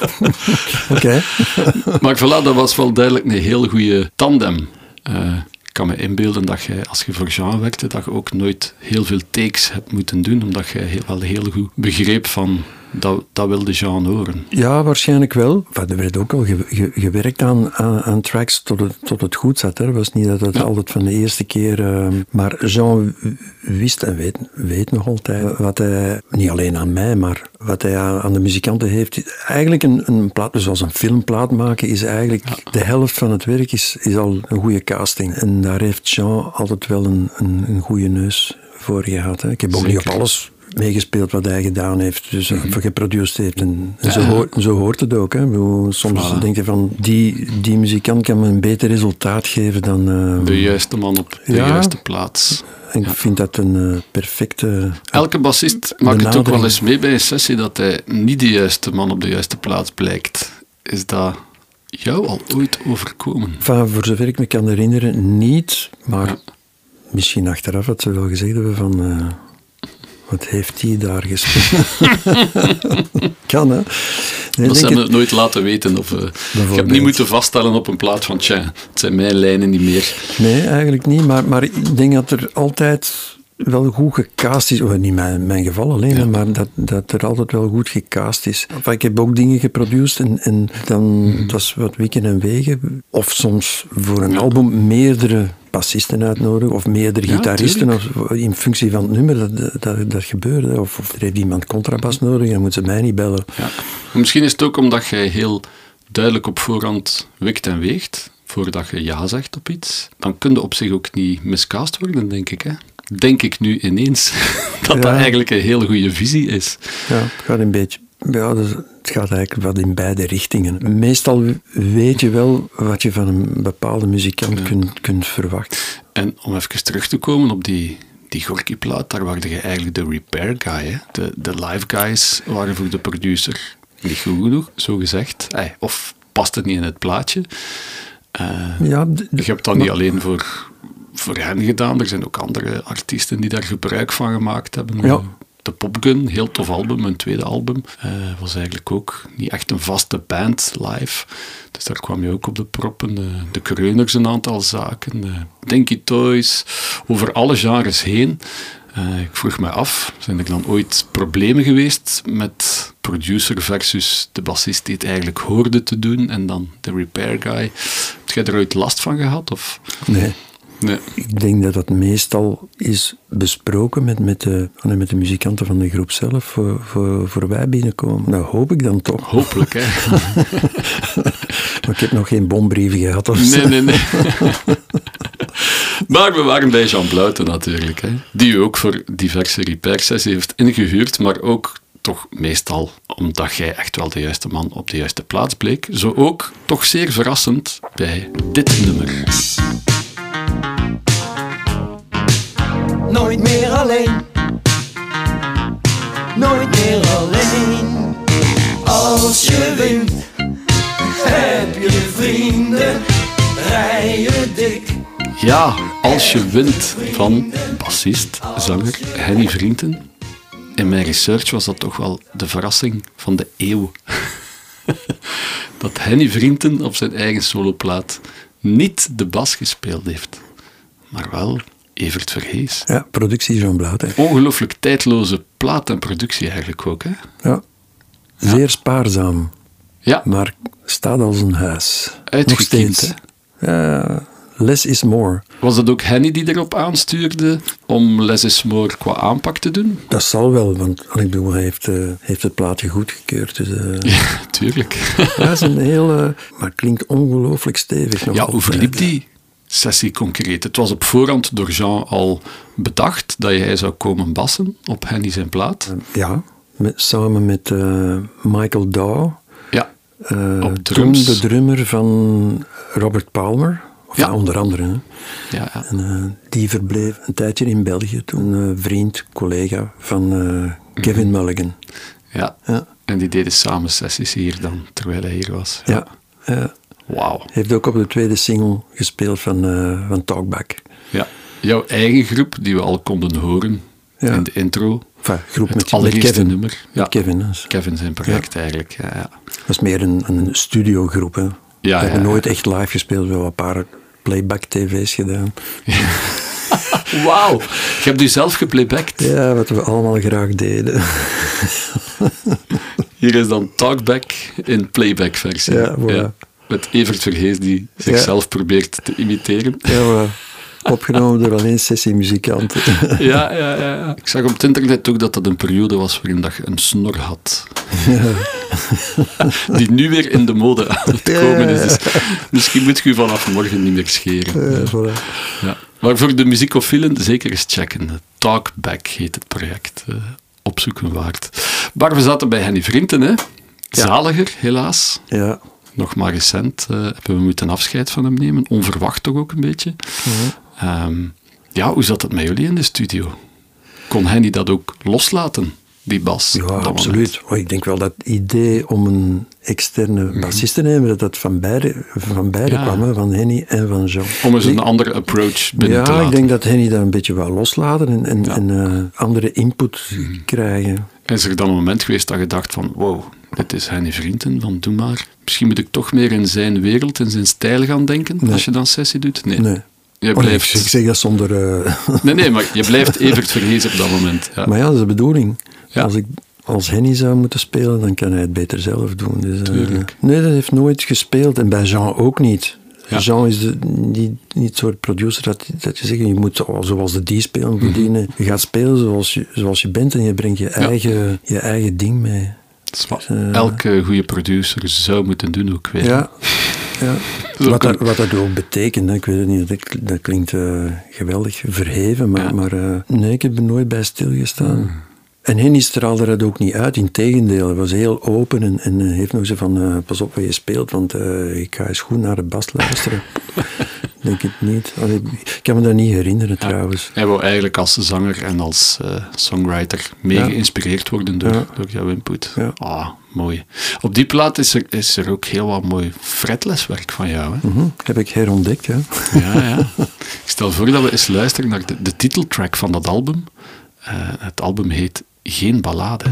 S2: Oké.
S3: maar voilà, dat was wel duidelijk een heel goede tandem. Eh, ik kan me inbeelden dat jij, als je voor Jean werkte, dat je ook nooit heel veel takes hebt moeten doen, omdat je heel, wel heel goed begreep van, dat, dat wilde Jean horen.
S2: Ja, waarschijnlijk wel. Maar er werd ook al ge- ge- gewerkt aan, aan, aan tracks tot het, tot het goed zat. Hè. Het was niet dat het
S3: Ja.
S2: altijd van de eerste keer... eh, maar Jean wist en weet, weet nog altijd wat hij, niet alleen aan mij, maar wat hij aan, aan de muzikanten heeft. Eigenlijk een, een plaat, zoals een filmplaat maken, is eigenlijk... De helft van het werk is, is al een goede casting. En daar heeft Jean altijd wel een, een, een goede neus voor gehad. Hè. Ik heb ook niet op alles meegespeeld wat hij gedaan heeft, dus mm geproduceerd heeft. En, en zo, hoort, zo hoort het ook. Hè. Bedoel, Soms
S3: Voilà.
S2: denk je van, die, die muzikant kan me een beter resultaat geven dan... eh,
S3: De juiste man op de
S2: Ja.
S3: juiste plaats.
S2: en ik vind dat een eh, perfecte...
S3: Elke bassist maakt het ook wel eens mee bij een sessie dat hij niet de juiste man op de juiste plaats blijkt. Is dat jou al ooit overkomen?
S2: Enfin, voor zover ik me kan herinneren, niet. Maar
S3: Ja.
S2: misschien achteraf dat ze wel gezegd hebben van... eh, wat heeft hij daar gespeeld? kan, hè? Nee,
S3: Dat ze hebben het nooit laten weten. Of, eh, ik heb niet moeten vaststellen op een plaat van, tja, het zijn mijn lijnen niet meer.
S2: Nee, eigenlijk niet. Maar, maar ik denk dat er altijd wel goed gecast is. Of niet mijn, mijn geval alleen,
S3: Ja.
S2: maar dat, dat er altijd wel goed gecast is. Enfin, ik heb ook dingen geproduceerd en, en dan,
S3: Mhm.
S2: dat is wat wikken en wegen. Of soms voor een album meerdere bassisten uitnodigen of meerdere
S3: Ja,
S2: gitaristen of, in functie van het nummer dat, dat, dat gebeurt. hè. Of, of er heeft iemand contrabas nodig, dan moeten ze mij niet bellen.
S3: Ja. Misschien is het ook omdat jij heel duidelijk op voorhand wikt en weegt, voordat je ja zegt op iets. Dan kun je op zich ook niet miscast worden, denk ik. Hè? Denk ik nu ineens dat dat eigenlijk een heel goede visie is.
S2: Ja, het gaat een beetje. Ja, dus het gaat eigenlijk wat in beide richtingen. Meestal weet je wel wat je van een bepaalde muzikant kunt, kunt verwachten.
S3: En om even terug te komen op die, die Gorky-plaat, daar waren je eigenlijk de repair guy. Hè? De, de live guys waren voor de producer niet goed genoeg, zo gezegd. Of past het niet in het plaatje. Eh,
S2: Ja,
S3: Je hebt dat niet alleen voor, voor hen gedaan, er zijn ook andere artiesten die daar gebruik van gemaakt hebben.
S2: Ja.
S3: De Popgun, heel tof album, een tweede album. eh, was eigenlijk ook niet echt een vaste band live. Dus daar kwam je ook op de proppen. De, de Kreuners, een aantal zaken. De Dinky Toys, over alle genres heen. Eh, ik vroeg me af, zijn er dan ooit problemen geweest met producer versus de bassist die het eigenlijk hoorde te doen en dan de repair guy? Heb jij er ooit last van gehad? Of?
S2: nee.
S3: Nee.
S2: Ik denk dat dat meestal is besproken met, met, de, ah, met de muzikanten van de groep zelf voor, voor, voor wij binnenkomen. Nou, hoop ik dan toch.
S3: Hopelijk, hè?
S2: Maar ik heb nog geen bombrieven gehad of.
S3: Nee, nee, nee. maar we waren bij Jean Bluiten natuurlijk, hè? die u ook voor diverse repair-sessies heeft ingehuurd, maar ook toch meestal omdat jij echt wel de juiste man op de juiste plaats bleek. Zo ook toch zeer verrassend bij dit nummer.
S4: Nooit meer alleen. Nooit meer alleen. Als je wint, heb je vrienden. Rijden dik.
S3: Ja, als je wint van bassist, zanger Henny Vrienden. In mijn research was dat toch wel de verrassing van de eeuw. dat Henny Vrienden op zijn eigen soloplaat niet de bas gespeeld heeft, maar wel Evert Verhees.
S2: Ja, productie Jean Blauw.
S3: Ongelooflijk tijdloze plaat en productie eigenlijk ook. Hè?
S2: Ja. Zeer spaarzaam,
S3: Ja,
S2: maar staat als een huis. Nog
S3: Uitgekiend,
S2: steeds. Ja, Less is more.
S3: Was het ook Henny die erop aanstuurde om Less is More qua aanpak te doen?
S2: Dat zal wel, want ik bedoel, hij heeft, eh, heeft het plaatje goedgekeurd. Dus, eh,
S3: Ja, tuurlijk.
S2: dat is een heel... eh, maar klinkt ongelooflijk stevig. nog
S3: Ja, hoe verliep die sessie concreet? Het was op voorhand door Jean al bedacht dat jij zou komen bassen op Henny zijn plaat.
S2: Ja, met, samen met Michael Dow.
S3: Ja,
S2: toen de drummer van Robert Palmer. Of
S3: Ja.
S2: ja, onder andere. Hè.
S3: ja, ja.
S2: En, eh, die verbleef een tijdje in België. Toen eh, vriend, collega van eh, Kevin Mulligan.
S3: ja.
S2: Ja.
S3: En die deden samen sessies hier dan, terwijl hij hier was.
S2: Ja. ja.
S3: Wauw.
S2: Heeft ook op de tweede single gespeeld van, van Talkback.
S3: Ja. Jouw eigen groep, die we al konden horen in de intro.
S2: Enfin, groep met, met Kevin.
S3: nummer.
S2: Met Kevin.
S3: Kevin zijn project eigenlijk. Ja, ja.
S2: Dat is meer een, een studiogroep. Hè. We
S3: ja,
S2: hebben
S3: ja.
S2: nooit echt live gespeeld. We hebben een paar playback-tv's gedaan.
S3: Wauw. Je hebt u zelf geplaybacked.
S2: Ja, wat we allemaal graag deden.
S3: Hier is dan Talkback in playback versie.
S2: Ja, voilà.
S3: Met Evert Verhees die zichzelf probeert te imiteren.
S2: Ja, voilà. Opgenomen door alleen sessiemuzikanten.
S3: Ja, ja, ja, ja. Ik zag op het internet ook dat dat een periode was waarin dat je een snor had. Die nu weer in de mode aan het komen is. Dus misschien moet je je vanaf morgen niet meer scheren.
S2: Ja, voilà.
S3: Ja. Maar voor de muziekofielen zeker eens checken. Talkback heet het project. eh, opzoeken waard. Maar we zaten bij Henny Vrienden, hè? Zaliger, helaas.
S2: Ja.
S3: Nog maar recent eh, hebben we moeten afscheid van hem nemen. Onverwacht toch ook een beetje. Ehm, ja, hoe zat het met jullie in de studio? Kon Henny dat ook loslaten, die bas?
S2: Ja, absoluut. Oh, ik denk wel dat het idee om een externe bassist te nemen, dat dat van beide, van beide
S3: Mhm. Ja.
S2: kwam, hè, van Henny en van Jean.
S3: Om eens een
S2: Ik-
S3: andere approach binnen te
S2: Ja,
S3: laten.
S2: ik denk dat Henny dat een beetje wou loslaten en, en,
S3: Ja. Mhm.
S2: en eh, andere input krijgen.
S3: Is er dan een moment geweest dat je dacht van, wow, dit is Henny Vrienden, van doe maar. Misschien moet ik toch meer in zijn wereld, in zijn stijl gaan denken,
S2: Nee.
S3: als je dan sessie doet? Nee.
S2: Nee.
S3: Je
S2: Oh,
S3: blijft...
S2: ik, ik zeg dat zonder... eh,
S3: Nee, nee, maar je blijft Evert Verhees op dat moment. Ja.
S2: maar ja, dat is de bedoeling.
S3: Ja.
S2: Als ik als Henny zou moeten spelen, dan kan hij het beter zelf doen. Dus, eh, nee, dat heeft nooit gespeeld. En bij Jean ook niet.
S3: Ja.
S2: Jean is de, niet, niet het soort producer dat, dat je zegt, je moet zo- zoals de die spelen
S3: Mhm.
S2: Je gaat spelen zoals je, zoals je bent en je brengt je, eigen, je eigen ding mee.
S3: Dat is wat
S2: eh,
S3: elke goede producer zou moeten doen ook weer.
S2: Ja, ja. Wat, dat, wat dat ook betekent, hè, ik weet het niet, dat, dat klinkt eh, geweldig verheven, maar,
S3: Ja.
S2: maar eh, nee, ik heb er nooit bij stilgestaan. En Henny straalde dat ook niet uit, integendeel. Hij was heel open en, en heeft nog zo van, eh, pas op wat je speelt, want eh, ik ga eens goed naar de bas luisteren. denk het niet. Allee, ik kan me dat niet herinneren trouwens.
S3: Hij wou eigenlijk als zanger en als eh, songwriter mee
S2: Ja.
S3: geïnspireerd worden door,
S2: Ja.
S3: door jouw input.
S2: Ja.
S3: Ah, mooi. Op die plaat is er, is er ook heel wat mooi fretleswerk van jou. Hè?
S2: Mhm, Heb ik herontdekt, ja.
S3: Ja, ja. Ik stel voor dat we eens luisteren naar de, de titeltrack van dat album. Het album heet Geen Ballade.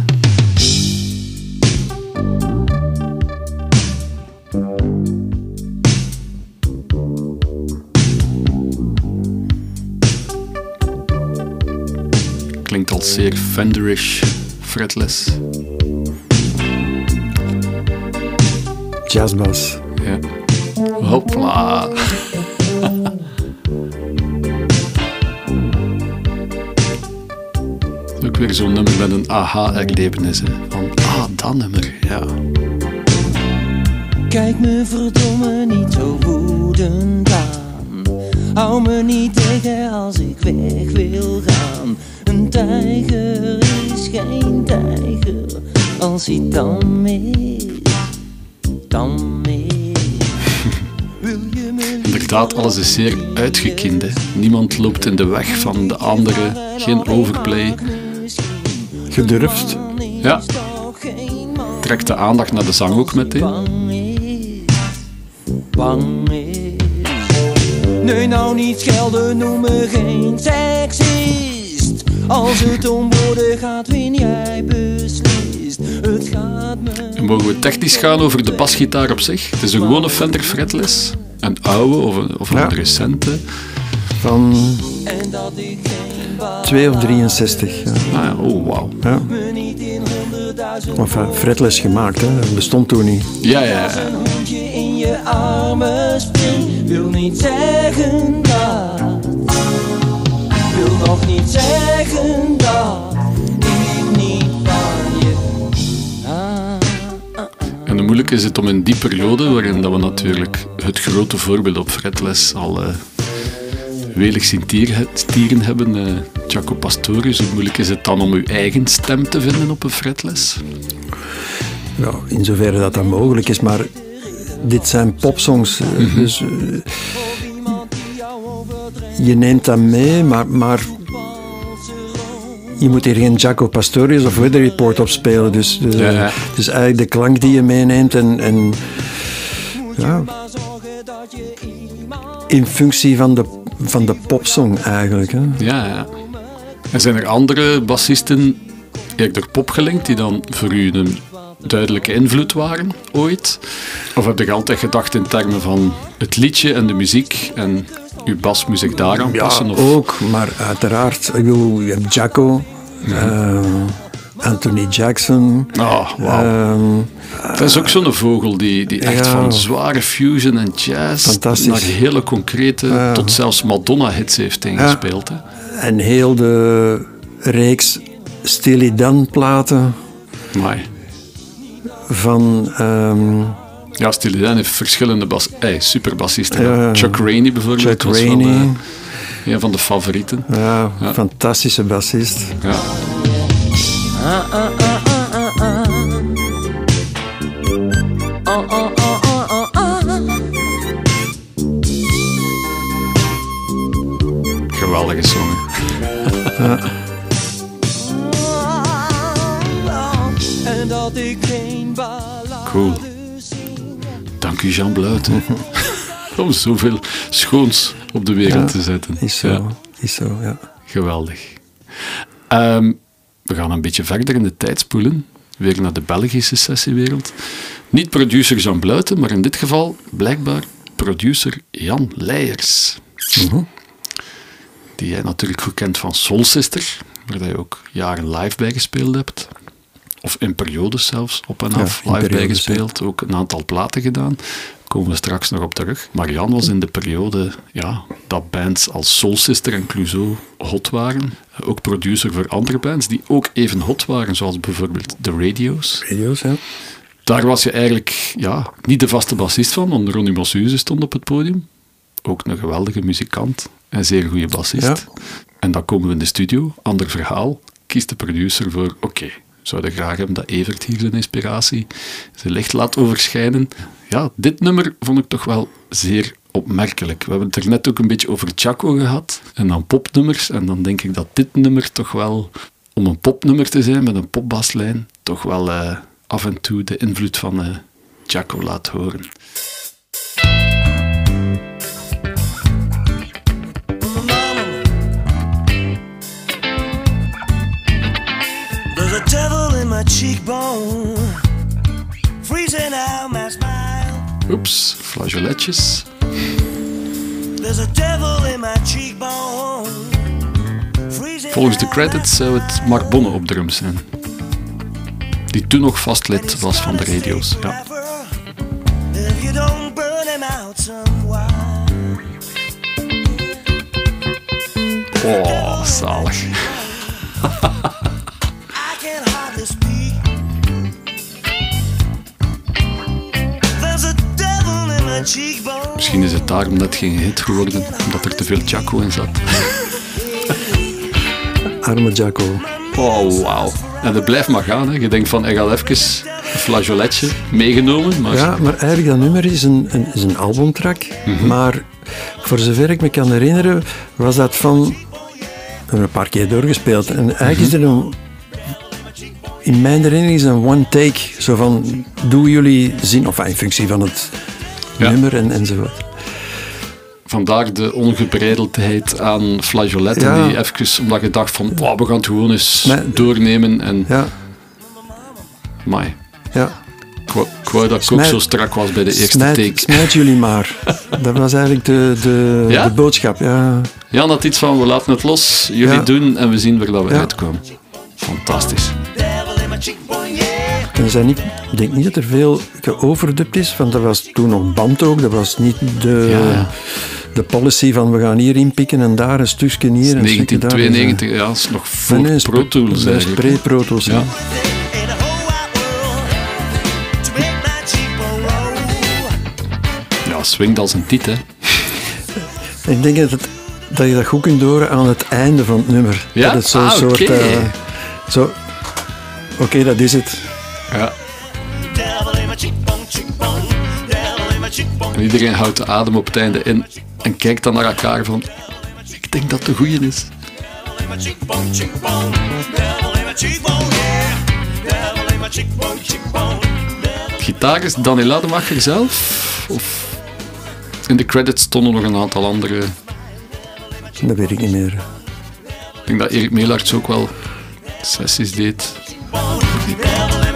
S3: Klinkt al zeer Fenderish, fretless.
S2: Jazzbas.
S3: Ja. Hopla. ook weer zo'n nummer met een aha-erlevenis. Van, ah, dat nummer, ja.
S6: Kijk me verdomme niet zo woedend aan. Hou me niet tegen als ik weg wil gaan. Een tijger is geen tijger als hij dan mis, dan me
S3: Inderdaad, alles is zeer uitgekind. Hè. Niemand loopt in de weg van de andere. Geen overplay.
S2: Gedurfd.
S3: Ja. Trekt de aandacht naar de zang ook meteen.
S6: bang. Nee, nou niet schelden, noem me geen seksist. Als het om woorden gaat, win jij beslist. Het gaat me...
S3: En mogen we technisch gaan over de basgitaar op zich? Het is een gewone Fender fretless. Een oude of een, of een
S2: Ja.
S3: recente.
S2: Van
S6: En dat ik geen bal
S2: 2 of 63. Ja.
S3: Ah oh wauw.
S2: Ja. Enfin, fretless gemaakt, hè. dat bestond toen niet.
S3: Ja, ja,
S6: in je armen spring, wil niet zeggen dat. Wil nog niet zeggen dat ik niet van je hou.
S3: En hoe moeilijk is het om in die periode, waarin dat we natuurlijk het grote voorbeeld op fretless al eh welig zien tieren, hebben, eh Jaco Pastorius, hoe moeilijk is het dan om uw eigen stem te vinden op een fretless?
S2: In zoverre dat dat mogelijk is, maar dit zijn popsongs. eh,
S3: Mhm.
S2: Dus eh, je neemt dat mee, maar, maar je moet hier geen Jaco Pastorius of Weather Report op spelen. Dus, dus,
S3: Ja, ja.
S2: dus eigenlijk de klank die je meeneemt en, en ja, in functie van de, van de popsong eigenlijk. Hè.
S3: Ja, ja. En zijn er andere bassisten eerder pop gelinkt die dan voor u een duidelijke invloed waren ooit? Of heb je altijd gedacht in termen van het liedje en de muziek en uw bas moet zich daaraan
S2: Ja,
S3: passen? Of...
S2: ook, maar uiteraard. Ik bedoel, je hebt Jaco, eh, Anthony Jackson.
S3: Oh, wauw.
S2: ehm,
S3: Dat is ook zo'n vogel die, die echt
S2: Ja.
S3: van zware fusion en jazz naar hele concrete, tot zelfs Madonna-hits heeft ingespeeld. Hè?
S2: en heel de reeks Steely Dan platen
S3: Amai.
S2: van... ehm,
S3: Ja, Steely Dan heeft verschillende bas hey, superbassisten.
S2: Ja.
S3: Chuck Rainey bijvoorbeeld
S2: Chuck
S3: was
S2: Rainey.
S3: eh, een van de favorieten.
S2: ja,
S3: Ja.
S2: fantastische bassist.
S3: Ja. Geweldige song. hè.
S6: En dat ik geen ballade
S3: Cool. Dank u, Jean Bluiten. Om zoveel schoons op de wereld te zetten.
S2: Is zo,
S3: Ja,
S2: is zo, ja.
S3: geweldig. Ehm, we gaan een beetje verder in de tijd spoelen. Weer naar de Belgische sessiewereld. Niet producer Jean Bluiten, maar in dit geval blijkbaar producer Jan Leijers. Die jij natuurlijk goed kent van Soul Sister, waar je ook jaren live bij gespeeld hebt. Of in periodes zelfs, op en af live bij gespeeld. Ook een aantal platen gedaan. Daar komen we straks nog op terug. Maar Jan was in de periode ja, dat bands als Soul Sister en Clouseau hot waren. Ook producer voor andere bands die ook even hot waren, zoals bijvoorbeeld The Radios.
S2: Video's, ja.
S3: Daar was je eigenlijk ja, niet de vaste bassist van, want Ronnie Mossuze stond op het podium. Ook een geweldige muzikant en zeer goede bassist.
S2: Ja.
S3: En dan komen we in de studio, ander verhaal. Kiest de producer voor, oké, we zouden graag hebben dat Evert hier zijn inspiratie, zijn licht laat overschijnen. Ja, dit nummer vond ik toch wel zeer opmerkelijk. We hebben het er net ook een beetje over Chaco gehad en dan popnummers. En dan denk ik dat dit nummer toch wel, om een popnummer te zijn met een popbaslijn, toch wel eh, af en toe de invloed van eh Chaco laat horen.
S4: There's a devil in my cheekbone, freezing out my smile.
S3: Oeps, flageoletjes. Volgens de credits zou het Mark Bonne op drums zijn. Die toen nog vastlid was van de radio's. Ja.
S4: If you
S3: Misschien is het daarom net geen hit geworden, omdat er te veel Chaco in zat.
S2: Arme Jaco.
S3: Oh, wauw. En dat blijft maar gaan. Hè. Je denkt van, ik ga even een flageoletje meegenomen, maar
S2: Ja, maar eigenlijk dat nummer is een, een, is een albumtrack.
S3: Mhm.
S2: Maar voor zover ik me kan herinneren, was dat van... We hebben een paar keer doorgespeeld. En eigenlijk is
S3: Mhm.
S2: er een... In mijn herinnering is een one take. Zo van, doen jullie zin... Of in functie van het
S3: Ja.
S2: nummer en, enzovoort.
S3: vandaar de ongebreideldheid aan flageoletten.
S2: Ja.
S3: Die even, omdat je dacht van, wow, we gaan het gewoon eens doornemen. En,
S2: Ja,
S3: Mai,
S2: ja.
S3: ik wou, dat ik ook zo strak was bij de eerste take.
S2: smijt jullie maar. Dat was eigenlijk de, de,
S3: Ja?
S2: de boodschap. Ja.
S3: Jan had iets van, we laten het los, jullie doen en we zien waar dat we uitkomen. Fantastisch.
S2: En zijn niet, ik denk niet dat er veel geoverdubt is, want dat was toen nog band ook. Dat was niet de,
S3: Ja, ja.
S2: de policy van we gaan hier inpikken en daar een stukje hier en een stukje daar.
S3: 1992, ja, dat is nog voor
S2: Nee,
S3: Pro Tools
S2: dat is pre-Pro Tools.
S3: Ja.
S2: Ja.
S3: swingt als een tiet, hè.
S2: Ik denk dat, het, dat je dat goed kunt horen aan het einde van het nummer.
S3: Ja?
S2: Dat het zo'n
S3: Ah,
S2: soort... eh, zo, Oké, dat is het.
S3: Ja. En iedereen houdt de adem op het einde in en kijkt dan naar elkaar van... Ik denk dat het de goeie is. Gitaar is Danny Lademacher zelf? Of in de credits stonden nog een aantal andere...
S2: Dat weet ik niet meer.
S3: Ik denk dat Erik Meelarts ook wel sessies deed.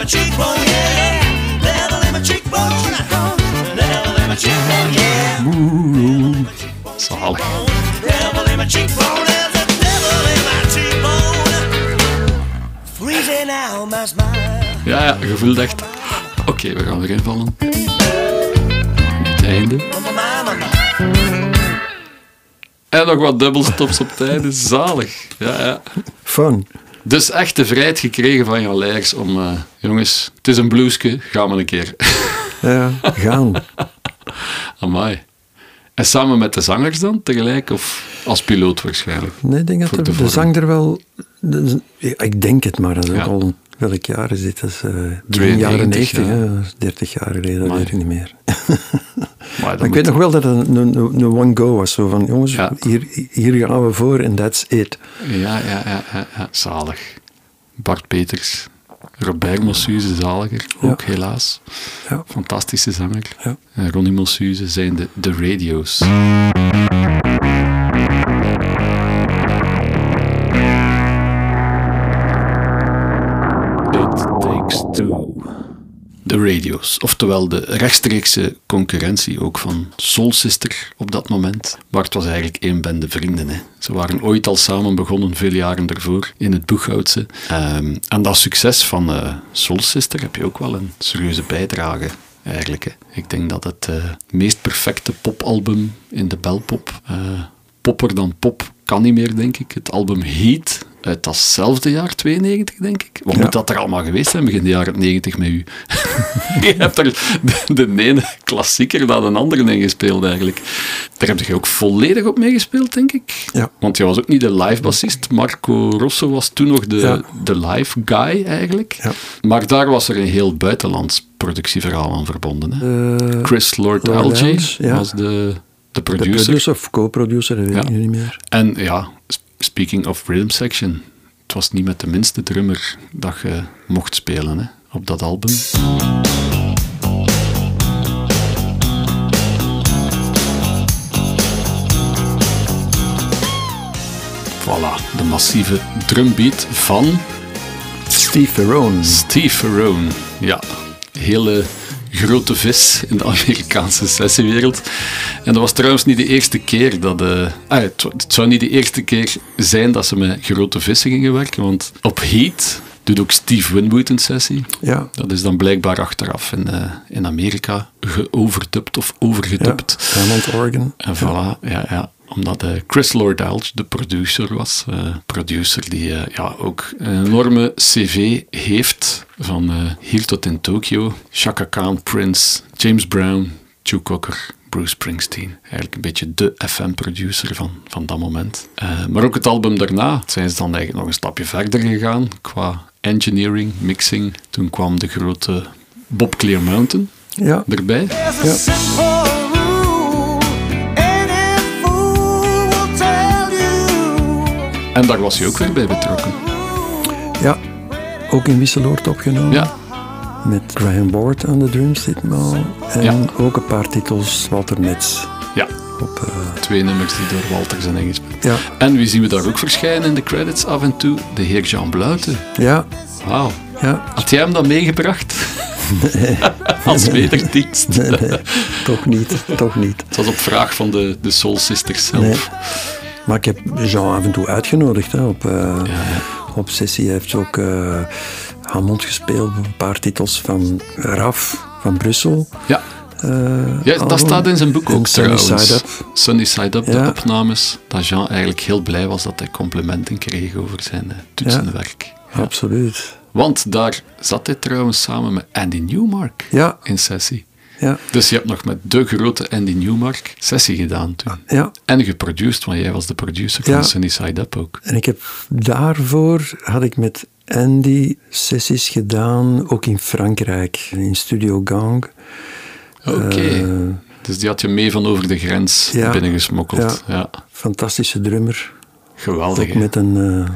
S4: Cheekbone.
S3: Ja, ja, je voelt echt... Oké, we gaan weer invallen. Het einde. En nog wat dubbelstops op het einde. Zalig. Ja, ja.
S2: Fun.
S3: Dus echt de vrijheid gekregen van Jan Leijers om... eh, jongens, het is een blueske, gaan we een keer.
S2: Ja, gaan.
S3: Amai. En samen met de zangers dan, tegelijk? Of als piloot waarschijnlijk?
S2: Nee, ik denk dat de,
S3: de
S2: zang er wel... de- ik denk het, maar dat is
S3: Ja.
S2: ook al... Welk jaar is dit? Dat is eh, begin
S3: 92,
S2: jaren 90,
S3: ja.
S2: hè. Dat is 30 jaar geleden, dat weet ik niet meer.
S3: Maar,
S2: ik weet nog wel dat het een, een, een one-go was. Zo van, jongens,
S3: Ja.
S2: hier, hier gaan we voor en that's it.
S3: Ja, ja, ja, ja, ja. zalig. Bart Peters. Robert Mossuze, zaliger, ook helaas.
S2: Ja.
S3: Fantastische zanger. En Ronnie Mossuze zijn de, de radio's. De radio's, oftewel de rechtstreekse concurrentie ook van Soul Sister op dat moment. Bart was eigenlijk één bende vrienden. Hè. Ze waren ooit al samen begonnen, veel jaren daarvoor, in het Boeghoutse. Ehm aan dat succes van eh Soul Sister heb je ook wel een serieuze bijdrage. Eigenlijk, hè. Ik denk dat het eh, meest perfecte popalbum in de belpop, eh, popper dan pop, kan niet meer, denk ik. Het album Heat uit datzelfde jaar, 92, denk ik. Wat
S2: Ja.
S3: moet dat er allemaal geweest zijn, begin de jaren 90 met u? je hebt er de, de ene klassieker dan een andere in gespeeld, eigenlijk. Daar heb je ook volledig op meegespeeld, denk ik.
S2: Ja.
S3: Want je was ook niet de live bassist. Marco Rosso was toen nog de,
S2: Ja.
S3: de live guy, eigenlijk.
S2: Ja.
S3: Maar daar was er een heel buitenlands productieverhaal aan verbonden. Hè?
S2: Eh,
S3: Chris Lord,
S2: Lord
S3: Alge was de, de
S2: de
S3: producer.
S2: producer of co-producer, dat weet ik niet meer.
S3: En ja, speaking of rhythm section, het was niet met de minste drummer dat je mocht spelen hè, op dat album. Voilà, de massieve drumbeat van
S2: Steve Ferrone.
S3: Steve Ferrone. Ja, hele grote vis in de Amerikaanse sessiewereld. En dat was trouwens niet de eerste keer dat... eh, ah, het, het zou niet de eerste keer zijn dat ze met grote vissen gingen werken, want op Heat doet ook Steve Winwood een sessie.
S2: Ja.
S3: Dat is dan blijkbaar achteraf in, eh, in Amerika geoverdubt of
S2: Ja.
S3: overgedubt.
S2: Hammond Organ.
S3: En voilà, ja, ja. Omdat eh, Chris Lord de producer was. eh, producer die eh, ja, ook een enorme cv heeft. Van eh, hier tot in Tokio. Chaka Khan, Prince, James Brown, Joe Cocker, Bruce Springsteen. Eigenlijk een beetje de FM-producer van, van dat moment. Eh, maar ook het album daarna zijn ze dan eigenlijk nog een stapje verder gegaan. Qua engineering, mixing. Toen kwam de grote Bob Clear Mountain
S2: Ja.
S3: erbij.
S2: Ja.
S3: En daar was hij ook weer bij betrokken.
S2: ja. Ook in Wisseloord opgenomen.
S3: Ja,
S2: Met Graham Ward aan de drums ditmaal. En
S3: Ja.
S2: ook een paar titels Walter Metz.
S3: ja.
S2: Op, eh,
S3: Twee nummers die door Walter zijn ingespeeld.
S2: ja.
S3: En wie zien we daar ook verschijnen in de credits af en toe? De heer Jean Bluiten.
S2: Ja.
S3: Wauw.
S2: Ja.
S3: Had jij hem dan meegebracht? Als wederdienst.
S2: Nee, nee, toch niet. Toch niet.
S3: Het was op vraag van de, de Soul Sisters zelf.
S2: Nee. Maar ik heb Jean af en toe uitgenodigd hè, op, eh,
S3: Ja,
S2: op sessie. Hij heeft ook eh, Hammond gespeeld, een paar titels van Raf van Brussel.
S3: Ja,
S2: eh,
S3: ja dat staat in zijn boek ook
S2: Sunny. Side Up.
S3: Sunny Side Up, de opnames. Dat Jean eigenlijk heel blij was dat hij complimenten kreeg over zijn toetsenwerk. Ja.
S2: Absoluut.
S3: Want daar zat hij trouwens samen met Andy Newmark
S2: Ja,
S3: in sessie.
S2: Ja,
S3: Dus je hebt nog met de grote Andy Newmark sessie gedaan toen.
S2: ja.
S3: En geproduced, want jij was de producer van
S2: Ja.
S3: Sunny Side Up ook.
S2: En ik heb daarvoor, had ik met Andy sessies gedaan, ook in Frankrijk, in Studio Gang.
S3: Oké.
S2: Eh,
S3: dus die had je mee van over de grens
S2: Ja.
S3: binnengesmokkeld. Ja.
S2: fantastische drummer,
S3: Geweldig.
S2: ook met een eh,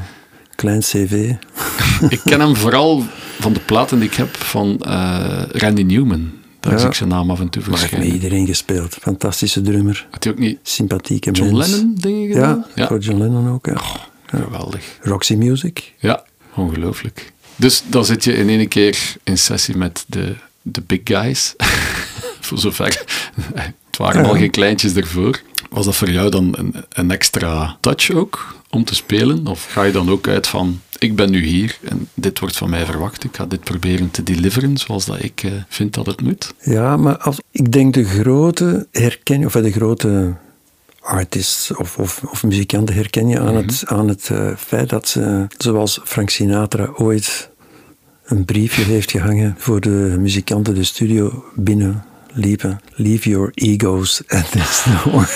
S2: klein cv.
S3: Ik ken hem vooral van de platen die ik heb van eh, Randy Newman. Daar
S2: Ja.
S3: zie ik zijn naam af en toe
S2: Maar heeft met
S3: verschijnen.
S2: iedereen gespeeld. Fantastische drummer,
S3: Had hij ook niet
S2: sympathieke
S3: John
S2: mens.
S3: Lennon dingen gedaan?
S2: Ja, voor John Lennon ook.
S3: Geweldig.
S2: Roxy Music.
S3: Ja, ongelooflijk. Dus dan zit je in één keer in sessie met de, de big guys. voor zover. Het waren al geen kleintjes ervoor. Was dat voor jou dan een, een extra touch ook om te spelen? Of ga je dan ook uit van, ik ben nu hier en dit wordt van mij verwacht. Ik ga dit proberen te deliveren zoals dat ik eh, vind dat het moet.
S2: Ja, maar als, ik denk de grote herken, of de grote artists of, of, of muzikanten herken je aan het, aan het eh, feit dat ze, zoals Frank Sinatra ooit een briefje heeft gehangen voor de muzikanten de studio binnenliepen. Leave your egos at this door.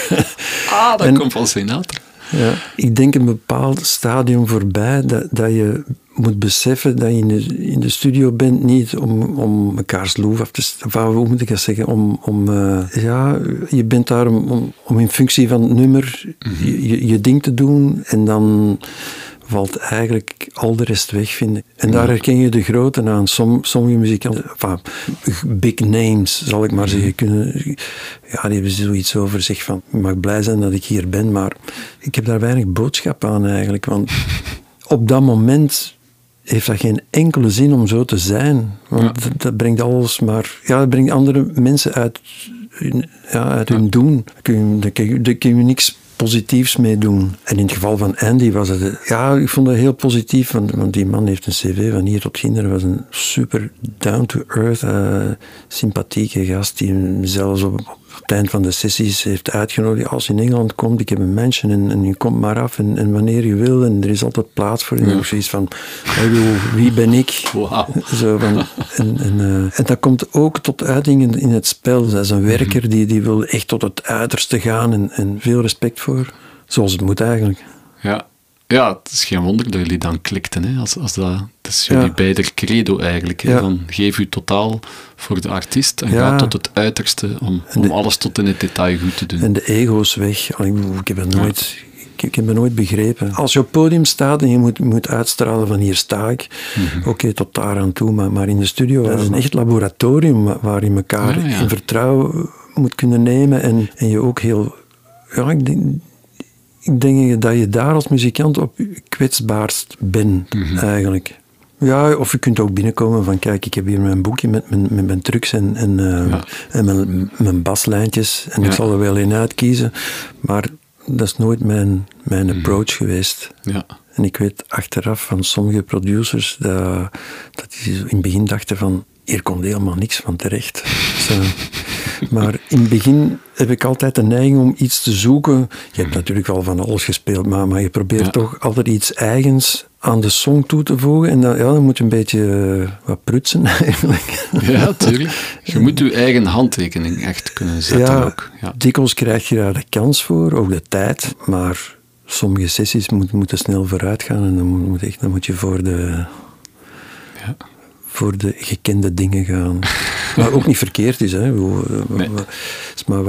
S3: Ah, dat
S2: En-
S3: komt van Sinatra.
S2: Ja, ik denk een bepaald stadium voorbij dat, dat je moet beseffen dat je in de, in de studio bent niet om, om mekaars loef af te of hoe moet ik dat zeggen? Om, om, eh, ja, je bent daar om, om, om in functie van het nummer je, je, je ding te doen en dan valt eigenlijk al de rest weg, vind ik. En daar herken je de grote aan. Som, sommige muzikanten, enfin, big names, zal ik maar zeggen, kunnen, ja, die hebben zoiets over zich van, ik mag blij zijn dat ik hier ben, maar ik heb daar weinig boodschap aan eigenlijk, want op dat moment heeft dat geen enkele zin om zo te zijn. Want dat, dat brengt alles maar... Ja, dat brengt andere mensen uit hun, ja, uit hun doen. Daar kun, je, kun je niks positiefs mee doen. En in het geval van Andy was het... Ja, ik vond dat heel positief, want, want die man heeft een cv van hier tot kinder. was een super down-to-earth, eh, sympathieke gast die hem zelfs op, op het eind van de sessies heeft uitgenodigd. Als je in Engeland komt, ik heb een mansion en, en je komt maar af en, en wanneer je wil en er is altijd plaats voor je. En zoiets van, wie ben ik?
S3: Wauw.
S2: Zo van, en, en, eh, en dat komt ook tot uiting in, in het spel. Dat is een werker die, die wil echt tot het uiterste gaan en, en veel respect voor. Zoals het moet eigenlijk.
S3: Ja. Ja, het is geen wonder dat jullie dan klikten. Hè? Als, als dat, dat is jullie
S2: Ja.
S3: beider credo eigenlijk.
S2: Ja.
S3: Dan geef u totaal voor de artiest en
S2: Ja.
S3: ga tot het uiterste om, om alles tot in het detail goed te doen.
S2: En de ego's weg. Ik, ik heb het nooit... Ik, heb het nooit begrepen. Als je op het podium staat en je moet, moet uitstralen van hier sta ik,
S3: Mhm.
S2: oké, tot daar aan toe, maar, maar in de studio dat is een echt laboratorium wa- waar je elkaar
S3: Ja, ja.
S2: in vertrouwen moet kunnen nemen en, en je ook heel... Ja, ik denk, ik denk dat je daar als muzikant op kwetsbaarst bent,
S3: Mhm.
S2: eigenlijk. Ja, of je kunt ook binnenkomen van, kijk, ik heb hier mijn boekje met mijn, met mijn trucs en, en, eh,
S3: Ja.
S2: en mijn, mijn baslijntjes. En ik zal er wel een uitkiezen. Maar dat is nooit mijn, mijn
S3: Mhm.
S2: approach geweest.
S3: Ja.
S2: En ik weet achteraf van sommige producers dat, dat die in het begin dachten van hier komt helemaal niks van terecht. Zo. Maar in het begin heb ik altijd de neiging om iets te zoeken. Je hebt natuurlijk wel van alles gespeeld, maar, maar je probeert
S3: Ja.
S2: toch altijd iets eigens aan de song toe te voegen. En dan, ja, dan moet je een beetje eh, wat prutsen eigenlijk.
S3: ja, tuurlijk. Je moet je eigen handtekening echt kunnen zetten
S2: ja,
S3: ook. Ja.
S2: dikwijls krijg je daar de kans voor, ook de tijd. Maar sommige sessies moet, moeten snel vooruit gaan en dan moet, moet echt, dan moet je voor de,
S3: Ja.
S2: Voor de gekende dingen gaan. maar ook niet verkeerd is, hè. We- we-
S3: Nee.
S2: we- is maar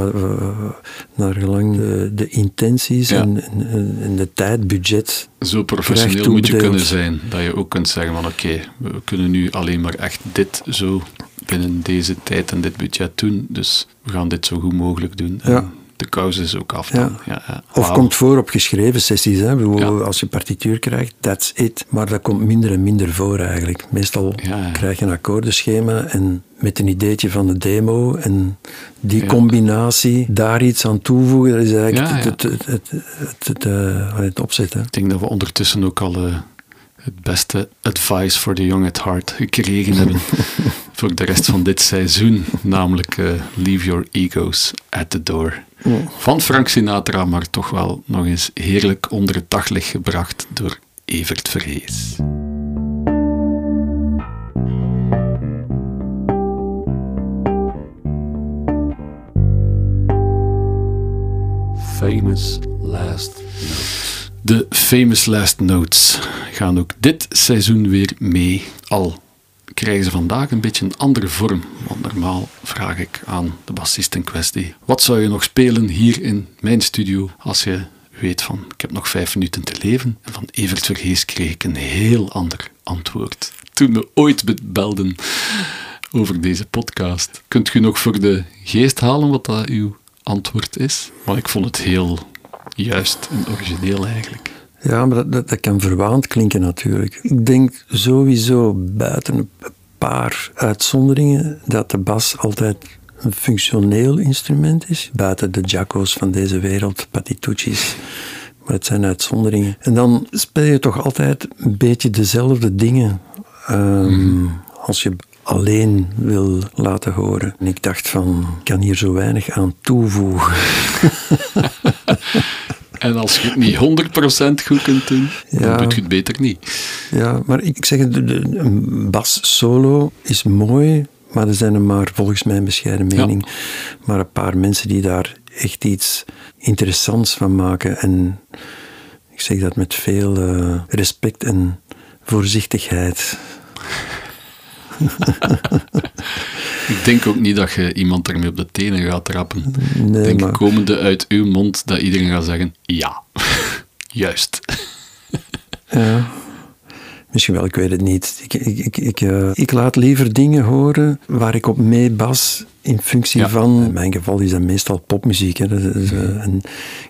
S2: naar gelang de, de intenties
S3: Ja.
S2: en, en, en de tijd, budget.
S3: Zo professioneel moet je kunnen zijn. Dat je ook kunt zeggen van oké, we kunnen nu alleen maar echt dit zo binnen deze tijd en dit budget doen. Dus we gaan dit zo goed mogelijk doen. En
S2: Ja.
S3: De is ook af dan. Ja, ja.
S2: Of komt voor op geschreven sessies. Hè. Als je partituur krijgt, that's it. Maar dat komt minder en minder voor eigenlijk. Meestal krijg je een akkoordenschema en met een ideetje van de demo en die combinatie, daar iets aan toevoegen, dat is eigenlijk. Het, het, het, het, het, eh, het opzet. Hè.
S3: Ik denk dat we ondertussen ook al eh, het beste advice for the young at heart gekregen hebben voor de rest van dit seizoen. Namelijk eh, Leave Your Egos at the Door. Van Frank Sinatra, maar toch wel nog eens heerlijk onder het daglicht gebracht door Evert Verhees. Famous Last Notes. De Famous Last Notes gaan ook dit seizoen weer mee. Al krijgen ze vandaag een beetje een andere vorm. Want normaal vraag ik aan de bassist in kwestie: wat zou je nog spelen hier in mijn studio als je weet van ik heb nog vijf minuten te leven? En van Evert Vergees kreeg ik een heel ander antwoord. Toen we ooit belden over deze podcast. Kunt u nog voor de geest halen wat dat uw antwoord is? Want ik vond het heel juist en origineel eigenlijk.
S2: Ja, maar dat, dat, dat kan verwaand klinken natuurlijk. Ik denk sowieso buiten een paar uitzonderingen dat de bas altijd een functioneel instrument is. Buiten de Jacco's van deze wereld, Patitucci's. Maar het zijn uitzonderingen. En dan speel je toch altijd een beetje dezelfde dingen. ehm, Als je alleen wil laten horen. En ik dacht van, ik kan hier zo weinig aan toevoegen.
S3: En als je het niet 100% goed kunt doen,
S2: Ja.
S3: dan doe je het beter niet.
S2: Ja, maar ik zeg het, een bas solo is mooi, maar er zijn er maar, volgens mijn bescheiden mening, maar een paar mensen die daar echt iets interessants van maken. En ik zeg dat met veel eh, respect en voorzichtigheid.
S3: Ik denk ook niet dat je iemand ermee op de tenen gaat trappen. ik
S2: Nee,
S3: denk
S2: maar-
S3: komende uit uw mond dat iedereen gaat zeggen, ja, juist.
S2: Ja. Misschien wel, ik weet het niet. Ik, ik, ik, ik, eh, ik laat liever dingen horen waar ik op meebas in functie
S3: Ja.
S2: van... In mijn geval is dat meestal popmuziek. Hè. Dat is, eh,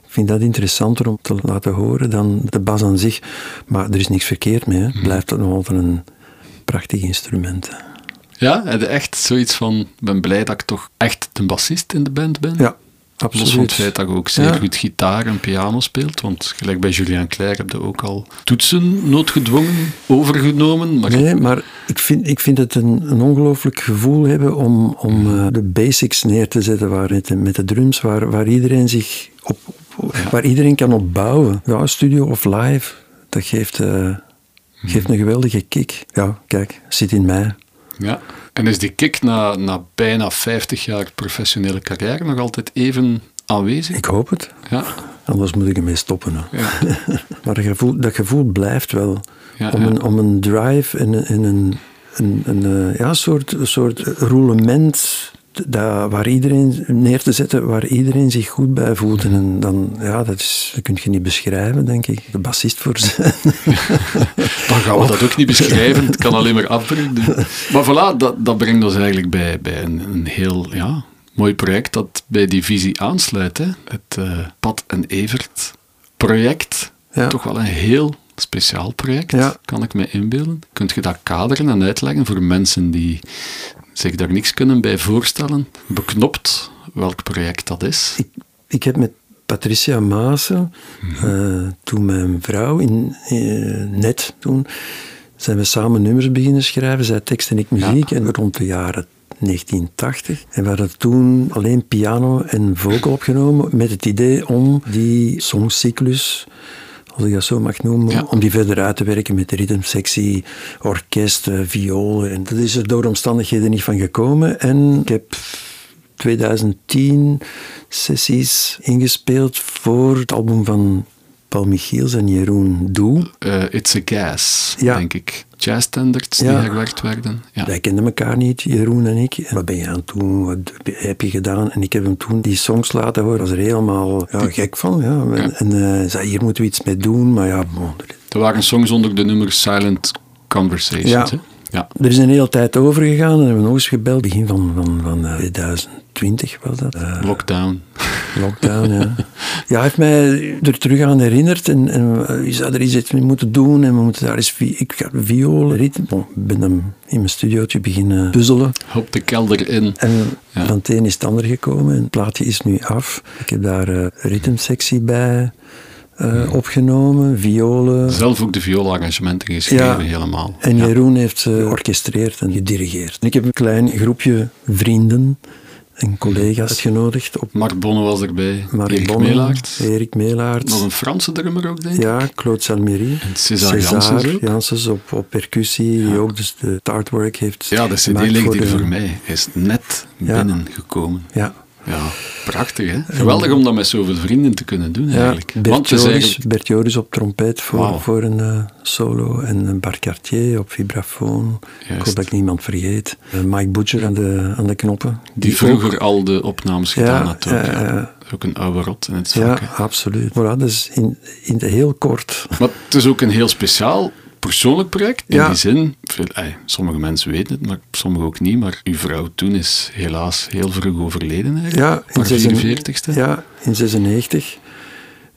S2: ik vind dat interessanter om te laten horen dan de bas aan zich. Maar er is niks verkeerd mee. Hè. Het blijft toch nog altijd een prachtig instrument. hè.
S3: Ja, heb je echt zoiets van, ik ben blij dat ik toch echt de bassist in de band ben?
S2: Ja,
S3: Los van het
S2: absoluut.
S3: feit dat je ook zeer
S2: Ja.
S3: goed gitaar en piano speelt. Want gelijk bij Julien Clerc heb je ook al toetsen noodgedwongen overgenomen. Maar
S2: Nee, maar ik vind, ik vind het een, een ongelooflijk gevoel hebben om, om eh, de basics neer te zetten waar met, de, met de drums, waar, waar iedereen zich op, op- waar iedereen kan opbouwen. Ja, studio of live, dat geeft, eh, geeft een geweldige kick. Ja, kijk, zit in mij.
S3: Ja. En is die kick na, na bijna 50 jaar professionele carrière nog altijd even aanwezig?
S2: Ik hoop het.
S3: Ja.
S2: Anders moet ik ermee stoppen.
S3: Ja.
S2: Maar dat gevoel, dat gevoel blijft wel.
S3: Ja,
S2: om,
S3: ja.
S2: Een, om een drive en een, en een, een, een, eh, ja, soort, een soort roulement dat, waar iedereen neer te zetten, waar iedereen zich goed bij voelt. En dan, ja, dat, is, dat kun je niet beschrijven, denk ik. De bassist voor zijn.
S3: Dan gaan we dat ook niet beschrijven. Het kan alleen maar afbreuk doen. Maar voilà, dat, dat brengt ons eigenlijk bij, bij een, een heel ja, mooi project dat bij die visie aansluit. Hè. Het eh, Pat en Evert project.
S2: Ja.
S3: Toch wel een heel speciaal project,
S2: Ja.
S3: kan ik me inbeelden. Kunt je dat kaderen en uitleggen voor mensen die zich daar niks kunnen bij voorstellen? Beknopt welk project dat is.
S2: ik, ik heb met Patricia Maassen, eh, toen mijn vrouw, in, eh, net toen, zijn we samen nummers beginnen schrijven. Zij tekst en ik muziek. En rond de jaren 1980. En we hadden toen alleen piano en vocal opgenomen met het idee om die songcyclus, als ik dat zo mag noemen,
S3: Ja.
S2: om die verder uit te werken met de ritmesectie, orkest, eh, violen. En dat is er door omstandigheden niet van gekomen. En ik heb 2010 sessies ingespeeld voor het album van Paul Michiels en Jeroen Doe.
S3: Eh, It's a Gas, denk ik. Jazzstandards ja. die herwerkt werden. Ja.
S2: Wij kenden elkaar niet, Jeroen en ik. Wat ben je aan het doen? Wat heb je gedaan? En ik heb hem toen die songs laten horen. was er helemaal ja, gek van. Ja. En, eh, zei, hier moeten we iets mee doen. Maar ja, bon.
S3: Er waren songs onder de nummer Silent Conversations.
S2: Ja.
S3: Ja.
S2: Er is een hele tijd overgegaan en hebben we nog eens gebeld, begin van, van, van eh, 2000. 20 was dat. Eh, eh,
S3: lockdown.
S2: Lockdown, ja. Ja, hij heeft mij er terug aan herinnerd en, en je zou er iets mee moeten doen en we moeten daar eens... Ik ga violen ritme... Ben hem in mijn studiootje beginnen puzzelen.
S3: Op de kelder in.
S2: En
S3: ja.
S2: van het een is het ander gekomen het plaatje is nu af. Ik heb daar eh, uh, ritmesectie bij... Opgenomen, violen.
S3: Zelf ook de violarrangementen geschreven helemaal.
S2: En Jeroen ja. heeft georchestreerd en gedirigeerd. Ik heb een klein groepje vrienden en collega's uitgenodigd op
S3: Mark Bonne was erbij,
S2: Marie
S3: Erik
S2: Bonne,
S3: Meelaert,
S2: Erik Meelaert.
S3: nog een Franse drummer ook, denk ik.
S2: Ja, Claude Salmery.
S3: En César Janssens
S2: op, op percussie, die ook dus de het artwork heeft
S3: Ja, de cd ligt hier
S2: de-
S3: voor mij. Hij is net
S2: Ja.
S3: binnengekomen.
S2: Ja,
S3: Ja, prachtig hè. Geweldig om dat met zoveel vrienden te kunnen doen
S2: ja
S3: eigenlijk.
S2: Bert,
S3: Want het is
S2: Joris,
S3: eigenlijk...
S2: Bert Joris op trompet voor, voor een eh, solo en een Bart Cartier op vibrafoon. Ik hoop dat ik niemand vergeet. Eh, Mike Butcher aan de, aan de knoppen.
S3: Die vroeger al de opnames gedaan
S2: Ja,
S3: had ook.
S2: ja,
S3: ja.
S2: ja.
S3: Is Ook een oude rot in het
S2: Ja,
S3: vak. hè.
S2: absoluut. Voilà, dus in, in de heel kort.
S3: Maar het is ook een heel speciaal persoonlijk project. In
S2: Ja.
S3: die zin, veel, ey, sommige mensen weten het, maar sommigen ook niet. Maar uw vrouw toen is helaas heel vroeg overleden eigenlijk.
S2: Ja,
S3: haar
S2: zesen-
S3: 44ste.
S2: Ja, in 96.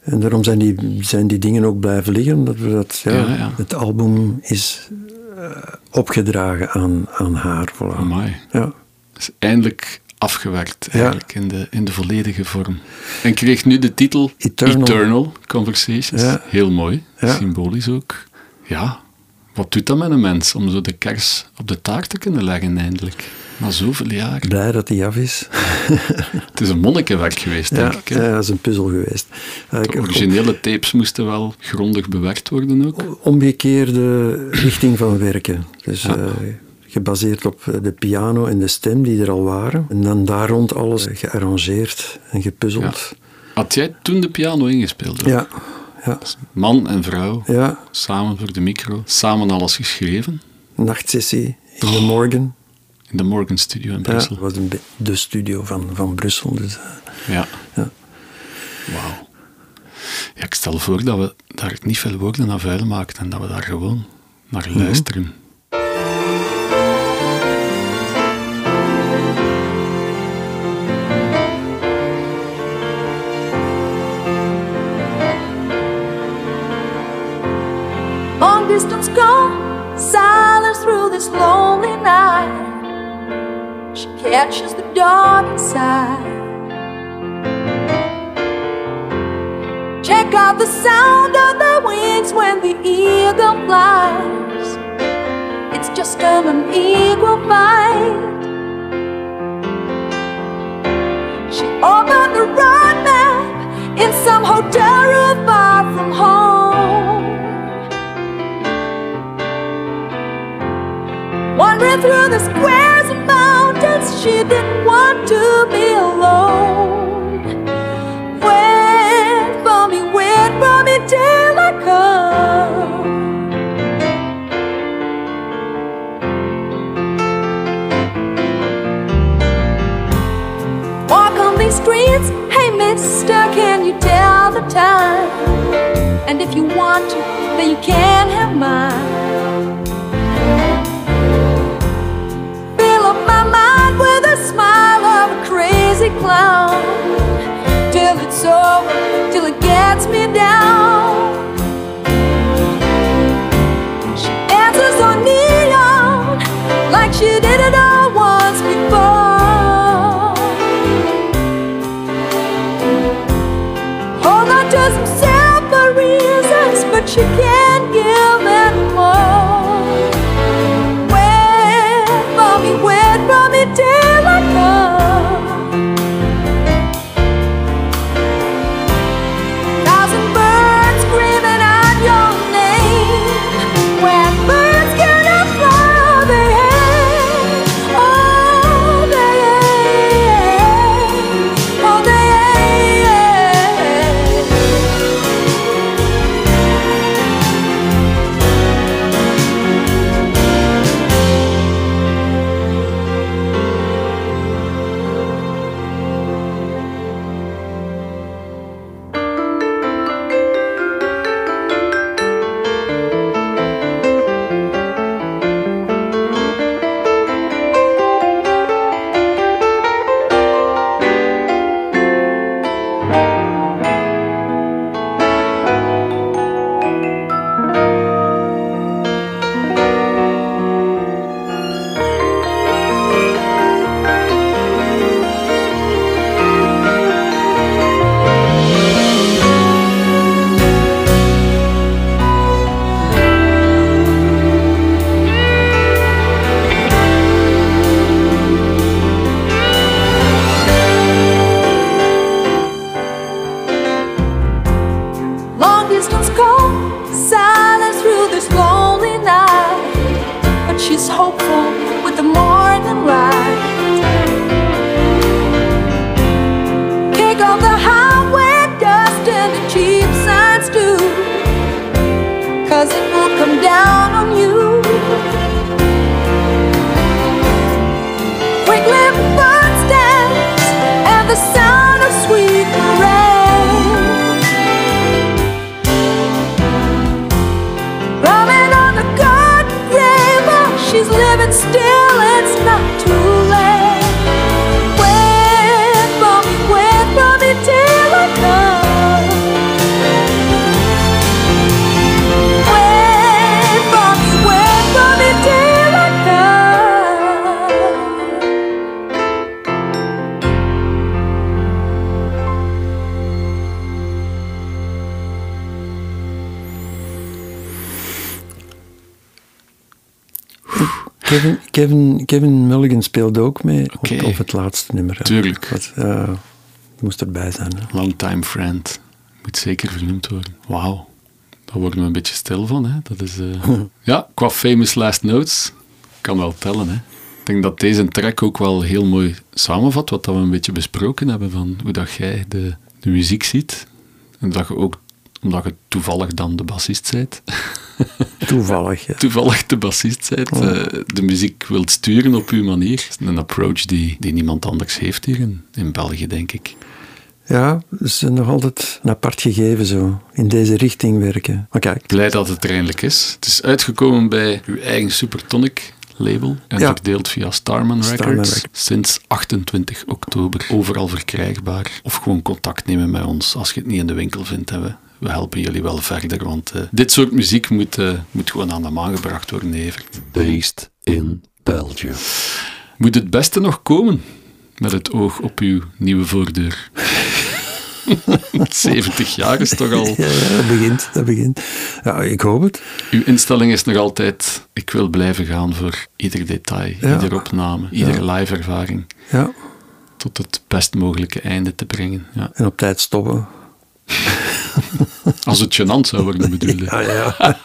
S2: En daarom zijn die, zijn die dingen ook blijven liggen. Omdat we dat, ja,
S3: Ja, ja.
S2: Het album is eh, opgedragen aan, aan haar. Voilà. Ja.
S3: is eindelijk afgewerkt
S2: Ja.
S3: eigenlijk in, de, in de volledige vorm. En kreeg nu de titel
S2: Eternal.
S3: Conversations.
S2: Ja.
S3: Heel mooi,
S2: Ja.
S3: symbolisch ook. Ja, wat doet dat met een mens om zo de kers op de taart te kunnen leggen eindelijk? Na zoveel jaren.
S2: Blij dat die af is.
S3: Het is een monnikenwerk geweest, denk ik. hè?
S2: ja, dat is een puzzel geweest. Eh,
S3: De originele tapes moesten wel grondig bewerkt worden ook.
S2: omgekeerde richting van werken. Dus
S3: Ja.
S2: eh, gebaseerd op eh, de piano en de stem die er al waren. En dan daar rond alles gearrangeerd en gepuzzeld.
S3: Had jij toen de piano ingespeeld? ook?
S2: Ja, ja,
S3: Man en vrouw,
S2: ja.
S3: samen voor de micro, samen alles geschreven.
S2: nachtsessie in de morgen.
S3: In de Morgan Studio in
S2: Ja,
S3: Brussel.
S2: dat was de studio van, van Brussel. Dus, eh,
S3: Ja.
S2: Ja.
S3: Wauw. Ja, ik stel voor dat we daar niet veel woorden aan vuil maken en dat we daar gewoon naar
S2: Mhm.
S3: luisteren.
S5: Distance gone, silence through this lonely night. She catches the dog inside. Check out the sound of the wings when the eagle flies. It's just an unequal fight. She opened the road map in some hotel room far from home. Wandering through the squares and mountains, she didn't want to be alone. Wait for me, wait for me till I come. Walk on these streets, hey mister, can you tell the time? And if you want to, then you can have mine. Crazy clown. Till it's over, till it gets me down. She dances on neon like she did it all once before.
S2: Kevin, Mulligan speelde ook mee op, het laatste nummer.
S3: Tuurlijk.
S2: Wat, ja, moest erbij zijn. Hè.
S3: Longtime friend. Moet zeker vernoemd worden. Wauw. Daar worden we een beetje stil van. Hè? Dat is, eh, ja, qua famous last notes kan wel tellen. Hè? Ik denk dat deze track ook wel heel mooi samenvat wat dat we een beetje besproken hebben van hoe dat jij de, de muziek ziet. En dat je ook, omdat je toevallig dan de bassist bent,
S2: Toevallig. Ja.
S3: toevallig de bassist bent, eh, de muziek wilt sturen op uw manier. Dat is een approach die, die niemand anders heeft hier in, in België, denk ik.
S2: Ja, het is nog altijd een apart gegeven zo. In deze richting werken. Maar kijk,
S3: Blij dat het er eindelijk is. Het is uitgekomen bij uw eigen Supertonic label en
S2: Ja.
S3: verdeeld via Starman
S2: Starman
S3: Records.
S2: Records.
S3: Sinds 28 oktober overal verkrijgbaar. Of gewoon contact nemen met ons als je het niet in de winkel vindt. Hè. We, helpen jullie wel verder, want eh, dit soort muziek moet, eh, moet gewoon aan de maan gebracht worden, Evert.
S1: Based in Belgium.
S3: Moet het beste nog komen? Met het oog op uw nieuwe voordeur. 70 jaar is toch al...
S2: ja, dat begint. Dat begint. Ja, ik hoop het.
S3: Uw instelling is nog altijd, ik wil blijven gaan voor ieder detail,
S2: Ja.
S3: iedere opname, iedere live ervaring,
S2: Ja,
S3: tot het best mogelijke einde te brengen. Ja.
S2: en op tijd stoppen.
S3: Als het gênant zou worden, bedoel je.
S2: Ja, ja.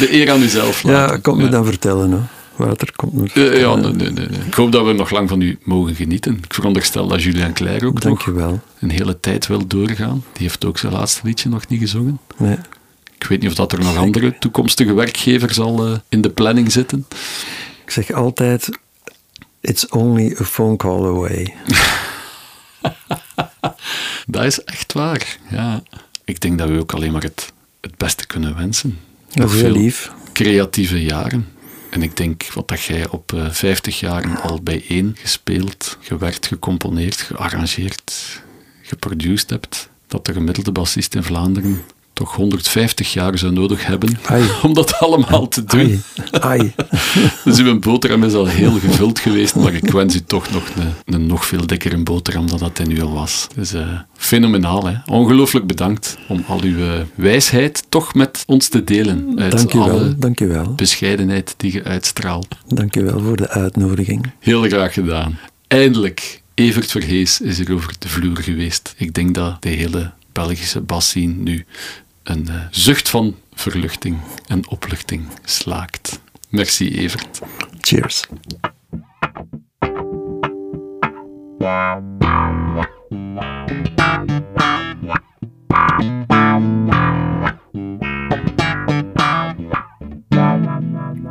S3: De eer aan uzelf
S2: ja
S3: laten.
S2: kom me
S3: Ja.
S2: dan vertellen. Hè. Wouter, komt me
S3: Eh,
S2: vertellen.
S3: ja, nee, nee, nee. Ik hoop dat we nog lang van u mogen genieten. Ik veronderstel dat Julien Clerc ook
S2: Dank
S3: nog een hele tijd wil doorgaan. Die heeft ook zijn laatste liedje nog niet gezongen.
S2: Nee.
S3: Ik weet niet of dat er nog andere toekomstige werkgevers al eh, in de planning zitten.
S2: Ik zeg altijd, it's only a phone call away.
S3: Dat is echt waar. Ja. Ik denk dat we ook alleen maar het, het beste kunnen wensen. Nog veel
S2: lief.
S3: creatieve jaren. En ik denk wat dat jij op eh 50 jaren al bijeen gespeeld, gewerkt, gecomponeerd, gearrangeerd, geproduced hebt, dat de gemiddelde bassist in Vlaanderen toch 150 jaar zou nodig hebben
S2: Ai.
S3: om dat allemaal te doen.
S2: Ai, ai.
S3: Dus uw boterham is al heel gevuld geweest, maar ik wens u toch nog een, een nog veel dikkere boterham dan dat hij nu al was. Dus eh, fenomenaal, hè. Ongelooflijk bedankt om al uw eh, wijsheid toch met ons te delen. Uit
S2: Dank
S3: alle
S2: wel. Dank wel.
S3: bescheidenheid die je uitstraalt.
S2: Dank u wel voor de uitnodiging.
S3: Heel graag gedaan. Eindelijk, Evert Verhees is er over de vloer geweest. Ik denk dat de hele Belgische basscene nu een eh, zucht van verluchting en opluchting slaakt. Merci, Evert.
S2: Cheers.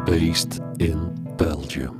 S1: Based in Belgium.